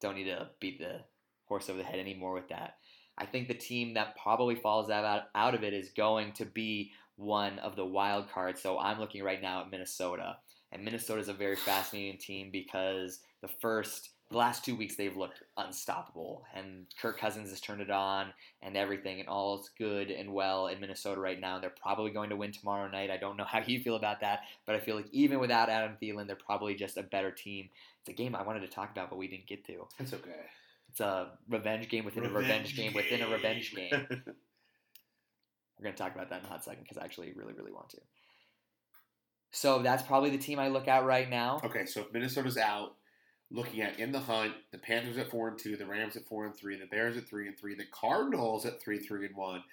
Don't need to beat the horse over the head anymore with that. I think the team that probably falls out out of it is going to be one of the wild cards. So I'm looking right now at Minnesota, and Minnesota is a very fascinating team because the first. The last two weeks they've looked unstoppable, and Kirk Cousins has turned it on, and everything, and all is good and well in Minnesota right now. They're probably going to win tomorrow night. I don't know how you feel about that, but I feel like even without Adam Thielen, they're probably just a better team. It's a game I wanted to talk about, but we didn't get to. It's okay. It's a revenge game within a revenge game within a revenge game. We're going to talk about that in a hot second because I actually really, really want to. So that's probably the team I look at right now. Okay, so if Minnesota's out, looking at in the hunt, the Panthers at four and two, the Rams at four and three, the Bears at three and three, the Cardinals at three three and one,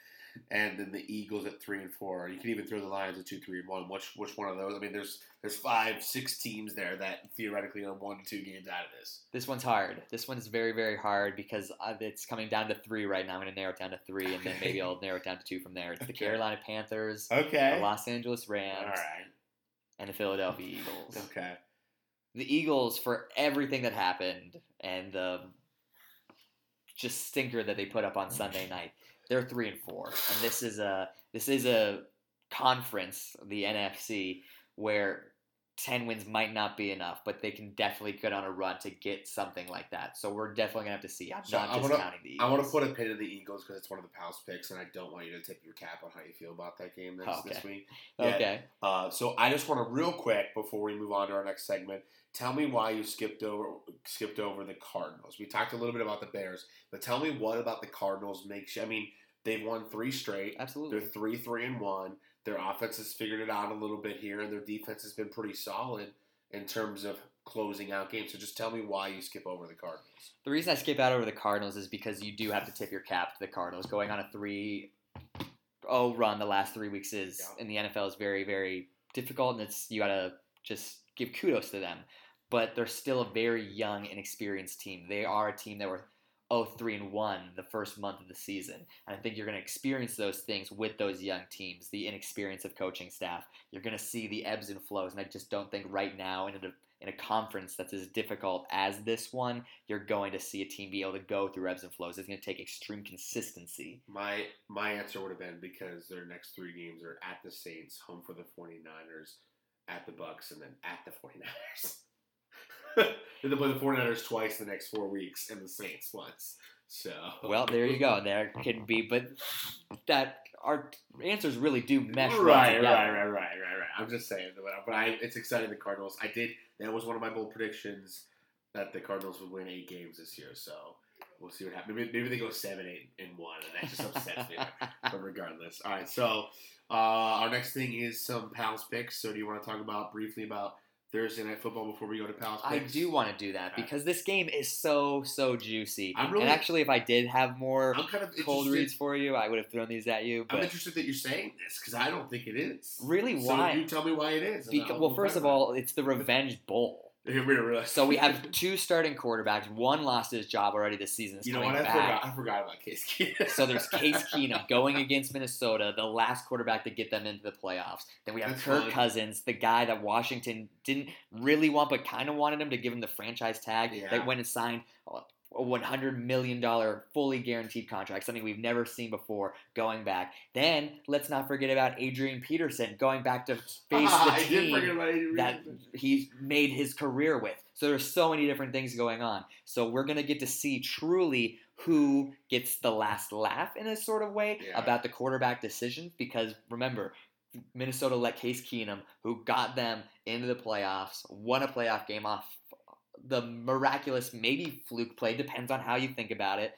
and then the Eagles at three and four. You can even throw the Lions at two three and one. Which which one of those? I mean, there's there's five six teams there that theoretically are one two games out of this. This one's hard. This one's very, very hard because uh, it's coming down to three right now. I'm going to narrow it down to three, and then maybe I'll narrow it down to two from there. It's the Okay. Carolina Panthers, Okay. the Los Angeles Rams, All right. and the Philadelphia Eagles. Okay. the Eagles for everything that happened and the just stinker that they put up on Sunday night. They're three and four, and this is a this is a conference, the NFC, where ten wins might not be enough, but they can definitely get on a run to get something like that. So we're definitely gonna have to see. I'm So not I just wanna- counting the Eagles. I want to put a pin in the Eagles because it's one of the Pals picks, and I don't want you to tip your cap on how you feel about that game this, this Okay. week. Yeah. okay. Uh, so I just want to real quick before we move on to our next segment, tell me why you skipped over skipped over the Cardinals. We talked a little bit about the Bears, but tell me what about the Cardinals makes you. I mean, they've won three straight. Absolutely. They're three three and one. Their offense has figured it out a little bit here, and their defense has been pretty solid in terms of closing out games. So just tell me why you skip over the Cardinals. The reason I skip out over the Cardinals is because you do have to tip your cap to the Cardinals. Going on a three oh run the last three weeks is Yeah. in the NFL is very, very difficult and it's you gotta just give kudos to them. But they're still a very young, and inexperienced team. They are a team that were 0-3 and 1 the first month of the season. And I think you're gonna experience those things with those young teams, the inexperience of coaching staff. You're gonna see the ebbs and flows, and I just don't think right now in a in a conference that's as difficult as this one, you're going to see a team be able to go through ebbs and flows. It's going to take extreme consistency. My my answer would have been because their next three games are at the Saints, home for the 49ers, at the Bucks, and then at the 49ers. and they play the 49ers twice in the next four weeks and the Saints once. So Well, there you go. There can be, but that our answers really do mesh right, right, right, right, right, right. I'm just saying, but, but I, it's exciting. The Cardinals. I did. That was one of my bold predictions that the Cardinals would win eight games this year. So we'll see what happens. Maybe, maybe they go seven, eight, and one, and that just upsets me. but regardless, all right. So uh, our next thing is some pals picks. So do you want to talk about briefly about Thursday night football before we go to Palace? I picks? do want to do that Okay. because this game is so so juicy. I'm really- and actually, if I did have more I'm kind of cold reads for you, I would have thrown these at you. I'm interested that you're saying this because I don't think it is. really, So why? you tell me why it is. Because, well, first of all, it's the Revenge Bowl. Here we are. So we have two starting quarterbacks. One lost his job already this season. You know what? I back. forgot. I forgot about Case Keenum. So there's Case Keenum going against Minnesota, the last quarterback to get them into the playoffs. Then we have That's Kirk fine. Cousins, the guy that Washington didn't really want but kind of wanted him to give him the franchise tag. Yeah. They went and signed uh, a $100 million fully guaranteed contract, something we've never seen before going back. Then let's not forget about Adrian Peterson going back to face the team that he's made his career with. So there's so many different things going on. So we're gonna get to see truly who gets the last laugh in a sort of way Yeah. about the quarterback decisions. Because remember, Minnesota let Case Keenum, who got them into the playoffs, won a playoff game off the miraculous, maybe fluke play, depends on how you think about it.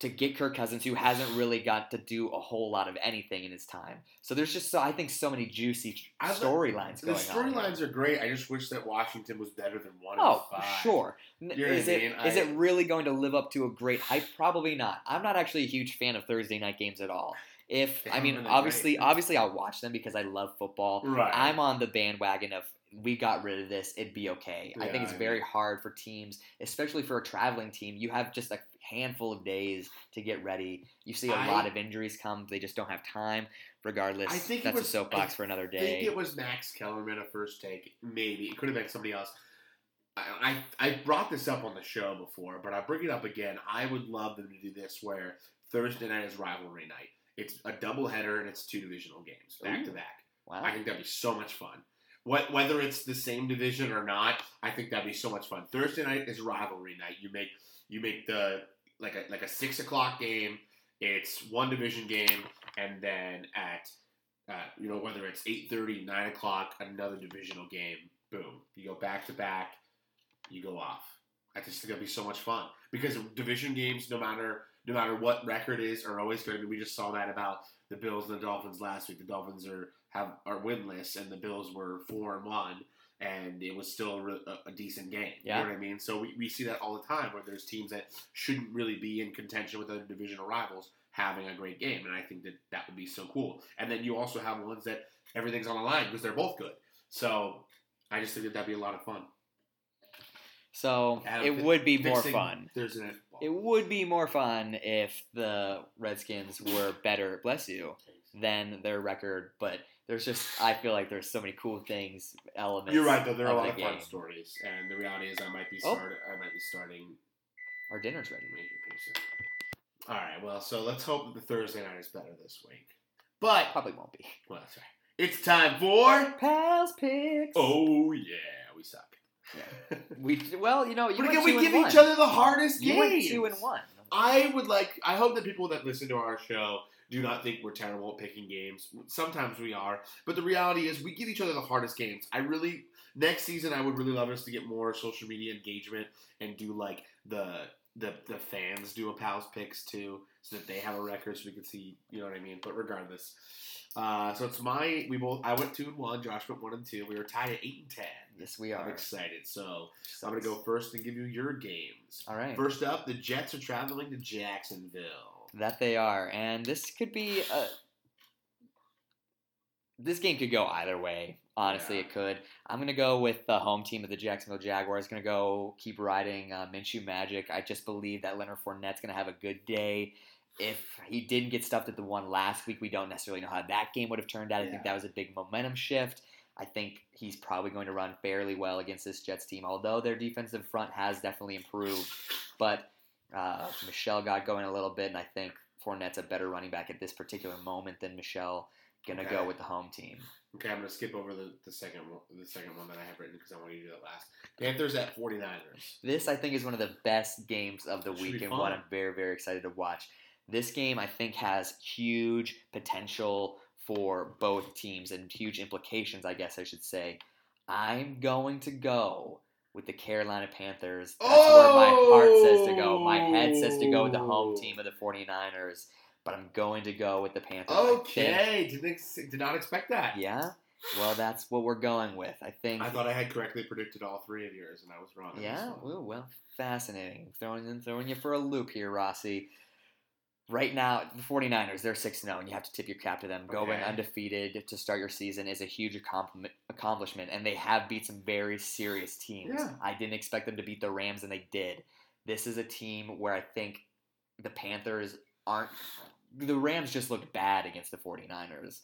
To get Kirk Cousins, who hasn't really got to do a whole lot of anything in his time, so there's just so I think so many juicy storylines The going on. here. storylines are great. I just wish that Washington was better than one Oh, sure. N- You know what is it mean? is I- it really going to live up to a great hype? Probably not. I'm not actually a huge fan of Thursday night games at all. If They I mean, obviously, obviously, I'll watch them because I love football. Right. I'm on the bandwagon of we got rid of this, it'd be okay. I think it's very hard for teams, especially for a traveling team. You have just a handful of days to get ready. You see a I- lot of injuries come; they just don't have time. Regardless, I think that's was- a soapbox I for another day. I think it was Max Kellerman a first take. Maybe it could have been somebody else. I, I I brought this up on the show before, but I bring it up again. I would love them to do this where Thursday night is rivalry night. It's a doubleheader and it's two divisional games back to back. wow. I think that'd be so much fun. What, whether it's the same division or not, I think that'd be so much fun. Thursday night is rivalry night. You make you make the like a like a six o'clock game. It's one division game, and then at uh, you know whether it's 8.30, 9 o'clock, another divisional game. Boom, you go back to back. You go off. I just think that'd be so much fun because division games, no matter no matter what record is, are always good. I mean, we just saw that about the Bills and the Dolphins last week. The Dolphins are have are winless, and the Bills were four and one, and it was still a, a, decent game. Yeah. You know what I mean? So we, we see that all the time where there's teams that shouldn't really be in contention with other divisional rivals having a great game, and I think that that would be so cool. And then you also have ones that everything's on the line because they're both good. So I just think that that'd be a lot of fun. so Adam, it would be more fun. Night football. It would be more fun if the Redskins were better, bless you, than their record. But there's just, I feel like there's so many cool things, elements. You're right though. There are a lot of fun stories, and the reality is, I might be Oh. start. I might be starting Our dinner's ready. Major Pearson. All right. Well, so let's hope that the Thursday night is better this week. But Probably won't be. well, that's right. It's time for. Pals picks. Oh yeah, we suck. we well, you know, you but again, we give one. each other the hardest You games. two and one. I would like. I hope that people that listen to our show do not think we're terrible at picking games. Sometimes we are, but the reality is we give each other the hardest games. I really next season I would really love us to get more social media engagement and do like the the the fans do a pals picks too, so that they have a record so we can see. You know what I mean? But regardless. Uh, so it's my we both I went two and one, Josh went one and two. We were tied at eight and ten. Yes, we are. I'm excited. So I'm gonna go first and give you your games. All right. First up, the Jets are traveling to Jacksonville. That they are, and this could be a. This game could go either way. Honestly, Yeah. it could. I'm gonna go with the home team of the Jacksonville Jaguars. Gonna go keep riding uh, Minshew magic. I just believe that Leonard Fournette's gonna have a good day. If he didn't get stuffed at the one last week, we don't necessarily know how that game would have turned out. I think that was a big momentum shift. I think he's probably going to run fairly well against this Jets team, although their defensive front has definitely improved. But uh, Michelle got going a little bit, and I think Fournette's a better running back at this particular moment than Michelle. Gonna go with the home team. Okay, I'm gonna skip over the, the second one, the second one that I have written because I want you to do that last. Panthers at 49ers. This, I think, is one of the best games of the week and one I'm very, very excited to watch. This game, I think, has huge potential for both teams and huge implications, I guess I should say. I'm going to go with the Carolina Panthers. That's where my heart says to go. My head says to go with the home Oh. team of the 49ers, but I'm going to go with the Panthers. Okay, ex- did not expect that. yeah. Well, that's what we're going with. I think. I thought I had correctly predicted all three of yours, and I was wrong. Yeah, ooh, well, fascinating. Throwing in, throwing you for a loop here, Rossi. Right now, the 49ers, they're 6 0, and you have to tip your cap to them. Going undefeated to start your season is a huge accomplishment, accomplishment, and they have beat some very serious teams. Yeah. I didn't expect them to beat the Rams, and they did. This is a team where I think the Panthers aren't. The Rams just looked bad against the 49ers.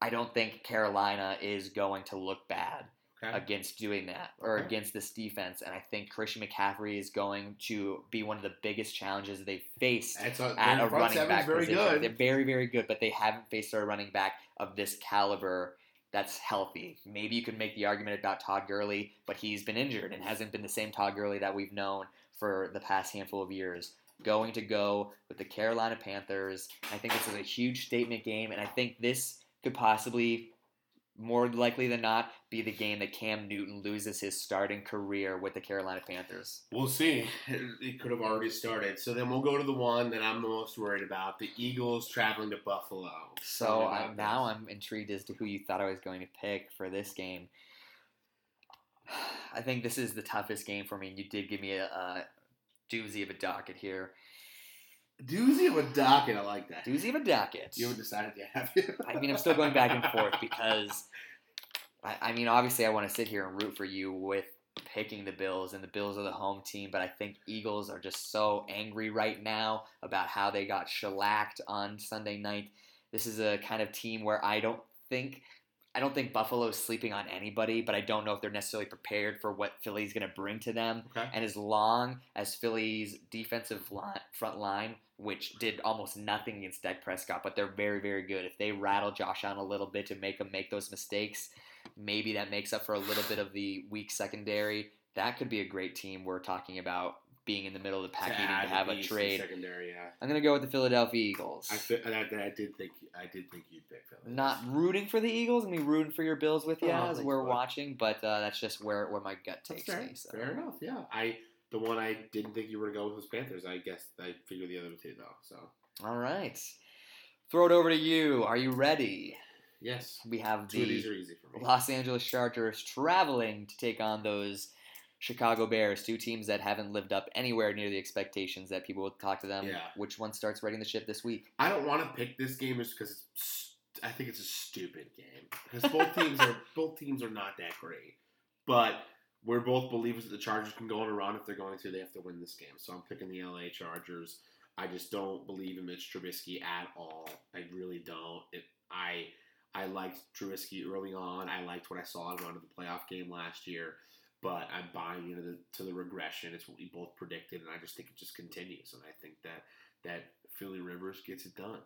I don't think Carolina is going to look bad Okay. against doing that or Okay. against this defense. And I think Christian McCaffrey is going to be one of the biggest challenges they faced a, at a running back very position. good. They're very, very good, but they haven't faced a running back of this caliber that's healthy. Maybe you could make the argument about Todd Gurley, but he's been injured and hasn't been the same Todd Gurley that we've known for the past handful of years. Going to go with the Carolina Panthers. I think this is a huge statement game, and I think this could possibly, more likely than not, be the game that Cam Newton loses his starting career with the Carolina Panthers. We'll see. It could have already started. So then we'll go to the one that I'm the most worried about: the Eagles traveling to Buffalo. So I, uh, about now. I'm intrigued as to who you thought I was going to pick for this game. I think this is the toughest game for me. and You did give me a, a doozy of a docket here. doozy of a docket. I like that. Doozy of a docket. You haven't decided yet, have you? I mean, I'm still going back and forth because, I, I mean, obviously, I want to sit here and root for you with picking the Bills, and the Bills are the home team. But I think Eagles are just so angry right now about how they got shellacked on Sunday night. This is a kind of team where I don't think. I don't think Buffalo is sleeping on anybody, but I don't know if they're necessarily prepared for what Philly's going to bring to them. Okay. And as long as Philly's defensive line, front line, which did almost nothing against Dak Prescott, but they're very, very good. If they rattle Josh Allen a little bit to make him make those mistakes, maybe that makes up for a little bit of the weak secondary. That could be a great team. We're talking about being in the middle of the pack, needing add to have a trade. Secondary, yeah. I'm gonna go with the Philadelphia Eagles. I, that I did think I did think you'd pick Philly. Not rooting for the Eagles. I mean, rooting for your Bills with you Oh, as we're watching, but uh, that's just where, where my gut takes fair. me. So. Fair enough. Yeah. I the one I didn't think you were gonna go with was Panthers. I guess I figured the other two though. So All right, throw it over to you. Are you ready? yes, We have two of these the are easy for me. Los Angeles Chargers traveling to take on those Chicago Bears, two teams that haven't lived up anywhere near the expectations that people would talk to them. Yeah. Which one starts writing the ship this week? I don't want to pick this game just because I think it's a stupid game because both teams are both teams are not that great, but we're both believers that the Chargers can go on a run if they're going to. They have to win this game, so I'm picking the LA Chargers. I just don't believe in Mitch Trubisky at all. I really don't. It, I I liked Trubisky early on. I liked what I saw him run in the playoff game last year, but I'm buying into the to the regression. It's what we both predicted, and I just think it just continues. And I think that that Philip Rivers gets it done.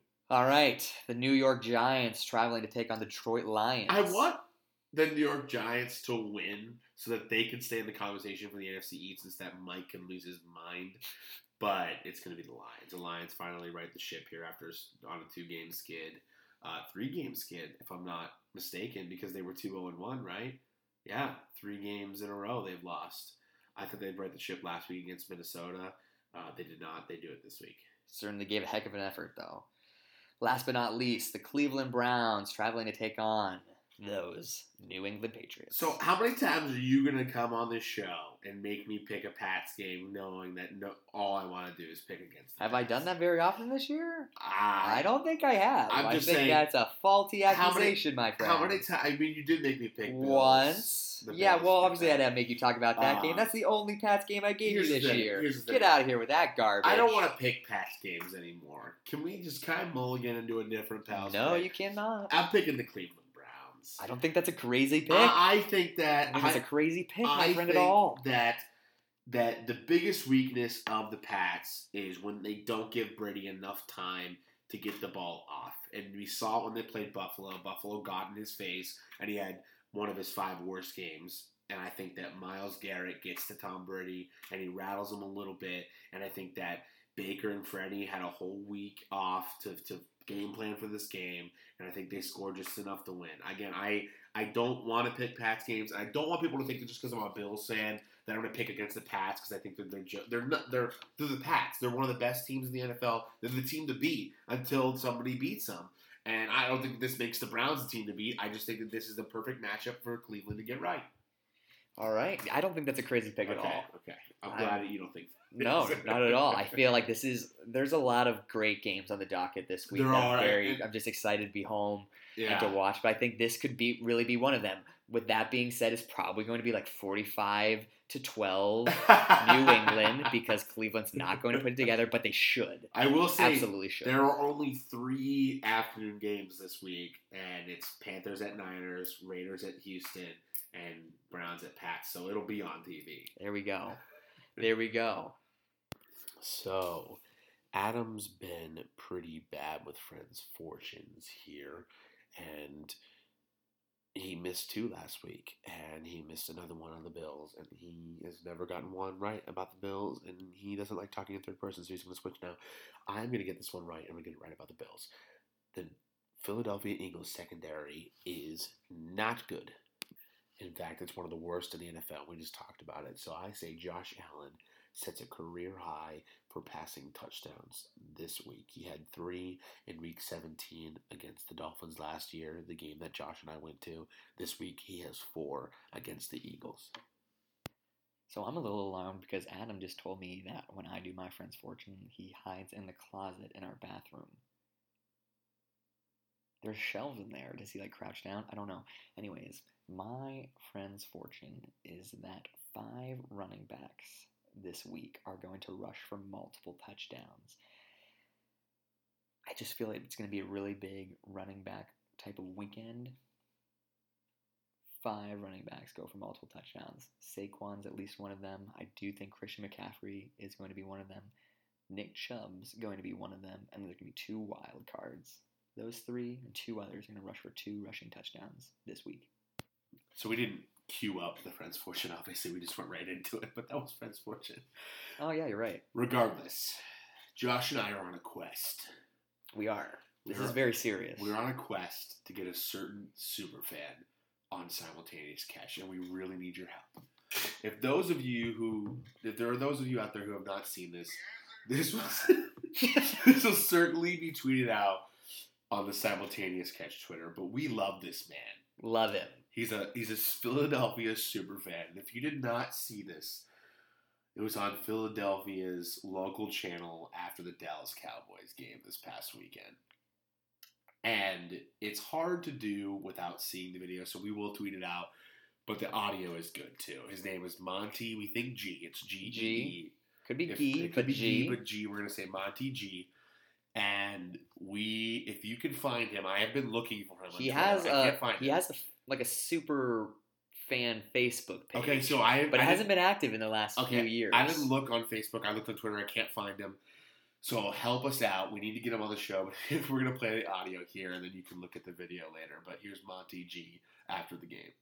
All right, the New York Giants traveling to take on the Detroit Lions. I want the New York Giants to win so that they can stay in the conversation for the NFC East since that Mike can lose his mind. But it's going to be the Lions. The Lions finally right the ship here after on a two game skid. Uh, three game skid, if I'm not mistaken, because they were 2 0 1, right? Yeah, three games in a row they've lost. I thought they'd right the ship last week against Minnesota. Uh, they did not. They do it this week. Certainly gave a heck of an effort, though. Last but not least, the Cleveland Browns traveling to take on those New England Patriots. So, how many times are you going to come on this show and make me pick a Pats game, knowing that no, all I want to do is pick against? Have I done that very often this year? I I don't think I have. I'm I just think saying, that's a faulty how many- accusation, my friend. How many times? I mean, you did make me pick Bills, Once. Yeah, well, obviously, I had Pats. to make you talk about that Uh, game. That's the only Pats game I gave you the this year. Get out of here with that garbage. I don't want to pick Pats games anymore. Can we just kind of mulligan and do a different Pals? No, you cannot. I'm picking the Cleveland I don't think that's a crazy pick. I, I think that I think it's a crazy pick, my I friend, at think all. That that the biggest weakness of the Pats is when they don't give Brady enough time to get the ball off. And we saw when they played Buffalo. Buffalo got in his face, and he had one of his five worst games. And I think that Myles Garrett gets to Tom Brady and he rattles him a little bit. And I think that Baker and Freddie had a whole week off to, to game plan for this game. And I think they score just enough to win. Again, I I don't want to pick Pats games. I don't want people to think that just because I'm a Bills fan that I'm going to pick against the Pats because I think they're they're, ju- they're not they're they're the Pats. They're one of the best teams in the NFL. They're the team to beat until somebody beats them. And I don't think this makes the Browns a team to beat. I just think that this is the perfect matchup for Cleveland to get right. All right. I don't think that's a crazy pick at all. okay. I'm glad that you don't think. No, not at all. I feel like this is there's a lot of great games on the docket this week. There I'm are, very I'm just excited to be home Yeah. and to watch. But I think this could be really be one of them. With that being said, it's probably going to be like 45 to 12 New England because Cleveland's not going to put it together, but they should. I will say Absolutely should. there are only three afternoon games this week, and it's Panthers at Niners, Raiders at Houston, and Browns at Pats. So it'll be on TV. There we go. There we go. So, Adam's been pretty bad with friends' fortunes here, and he missed two last week, and he missed another one on the Bills, and he has never gotten one right about the Bills, and he doesn't like talking in third person, so he's going to switch now. I'm going to get this one right. And I'm going to get it right about the Bills. The Philadelphia Eagles secondary is not good. In fact, it's one of the worst in the NFL. We just talked about it. So I say Josh Allen sets a career high for passing touchdowns this week. He had three in week 17 against the Dolphins last year, the game that Josh and I went to. This week he has four against the Eagles. So I'm a little alarmed because Adam just told me that when I do my friend's fortune, he hides in the closet in our bathroom. There's shelves in there. Does he like crouch down? I don't know. Anyways, my friend's fortune is that five running backs this week are going to rush for multiple touchdowns. I just feel like it's going to be a really big running back type of weekend. Five running backs go for multiple touchdowns. Saquon's at least one of them. I do think Christian McCaffrey is going to be one of them. Nick Chubb's going to be one of them, and there's going to be two wild cards. Those three and two others are going to rush for two rushing touchdowns this week. So we didn't queue up the Friends Fortune, obviously. We just went right into it, but that was Friends Fortune. Oh yeah, you're right. Regardless, Josh and I are on a quest. We are. This We're- is very serious. We're on a quest to get a certain super fan on simultaneous catch, and we really need your help. If those of you who, if there are those of you out there who have not seen this, this was this will certainly be tweeted out on the simultaneous catch Twitter. But we love this man. Love him. He's a he's a Philadelphia super fan. And if you did not see this, it was on Philadelphia's local channel after the Dallas Cowboys game this past weekend. And it's hard to do without seeing the video, so we will tweet it out. But the audio is good too. His name is Monty. We think G. It's G. G. Could be If- G, could be G. G, but G. We're gonna say Monty G. And we, if you can find him, I have been looking for him. he has I a can't find he him. has a, like a super fan Facebook page. Okay, so I but I it hasn't been active in the last Okay, few years. I didn't look on Facebook. I looked on Twitter. I can't find him. So help us out. We need to get him on the show. We're gonna play the audio here, and then you can look at the video later. But here's Monty G after the game.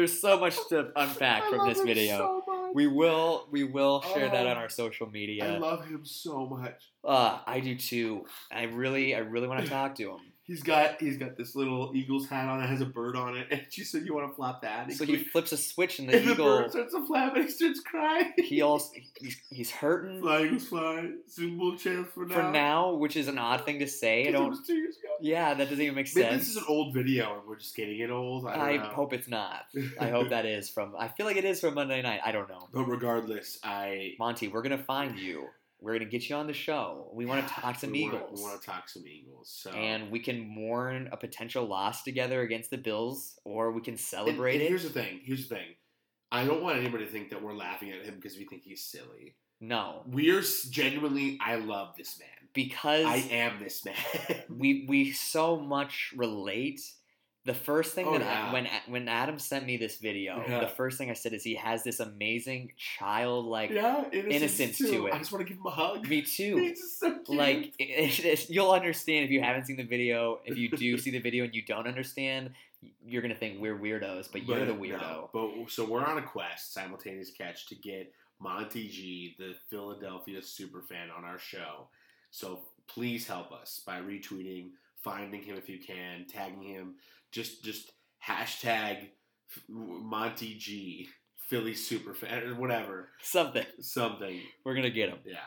There's so much to unpack from this video. we will we will share that on Oh, our social media. I love him so much. uh, I do too. I really I really want to talk to him. He's got he's got this little Eagles hat on. It has a bird on it. And she said, "You want to flap that?" So he flips a switch and the and the eagle. bird starts to flap, and he starts crying. He also he's, he's hurting fly Eagles fly. Super Bowl chance for now. for now, which is an odd thing to say. I don't. was two years ago. Yeah, that doesn't even make Maybe sense. this is an old video, and we're just getting it old. I, I hope it's not. I hope that is from. I feel like it is from Monday night. I don't know. But regardless, I Monty, we're gonna find you. We're gonna get you on the show. We want to talk some we Eagles, Wanna, we want to talk some Eagles. So and we can mourn a potential loss together against the Bills, or we can celebrate and it. Here's the thing. Here's the thing. I don't want anybody to think that we're laughing at him because we think he's silly. No, We're genuinely. I love this man. because I am this man. we we so much relate. The first thing Oh, that yeah. I, when when Adam sent me this video, Yeah. the first thing I said is he has this amazing childlike. yeah, innocence to it. I just want to give him a hug. Me too. He's just so cute. like it, it- you'll understand if you haven't seen the video if you do see the video and you don't understand you're gonna think we're weirdos, but, you're the weirdo. no. But so we're on a quest, simultaneous catch, to get Monty G, the Philadelphia superfan, on our show. So please help us by retweeting, finding him if you can, tagging him. Just just hashtag Monty G, Philly superfan, or whatever, Something. something. We're gonna get him. Yeah,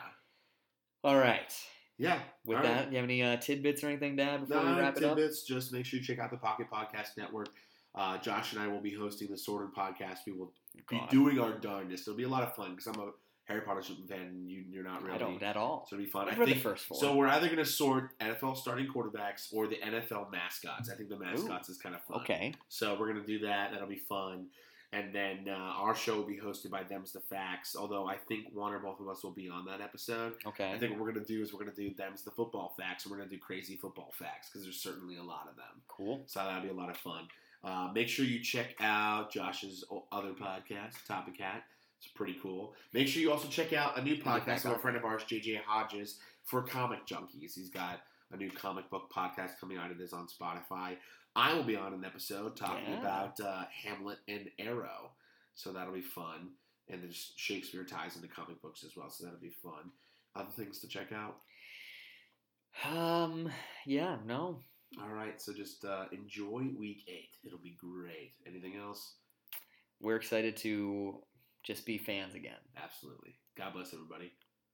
All right. yeah. With that, right. you have any uh, tidbits or anything, Dad, before Nah, we wrap it up? tidbits. Just make sure you check out the Pocket Podcast Network. Uh, Josh and I will be hosting the Sorted podcast. We will be doing our darndest. It'll be a lot of fun because I'm a Harry Potter fan. You, you're not really. I don't at all. So it'll be fun. I've I read the think, first four. So we're either going to sort NFL starting quarterbacks or the NFL mascots. I think the mascots is kind of fun. Okay. So we're going to do that. That'll be fun. And then uh, our show will be hosted by Them's the Facts. Although I think one or both of us will be on that episode. Okay. I think what we're going to do is we're going to do Them's the Football Facts. We're going to do crazy football facts because there's certainly a lot of them. Cool. So that'll be a lot of fun. Uh, make sure you check out Josh's other podcast, Topic Cat. It's pretty cool. Make sure you also check out a new podcast from a friend of ours, JJ Hodges, for comic junkies. He's got a new comic book podcast coming out. It is on Spotify. I will be on an episode talking Yeah. about uh, Hamlet and Arrow. So that'll be fun. And there's Shakespeare ties into comic books as well. So that'll be fun. Other things to check out. Um. Yeah. No. All right. So just uh, enjoy week eight. It'll be great. Anything else? We're excited to just be fans again. Absolutely. God bless everybody.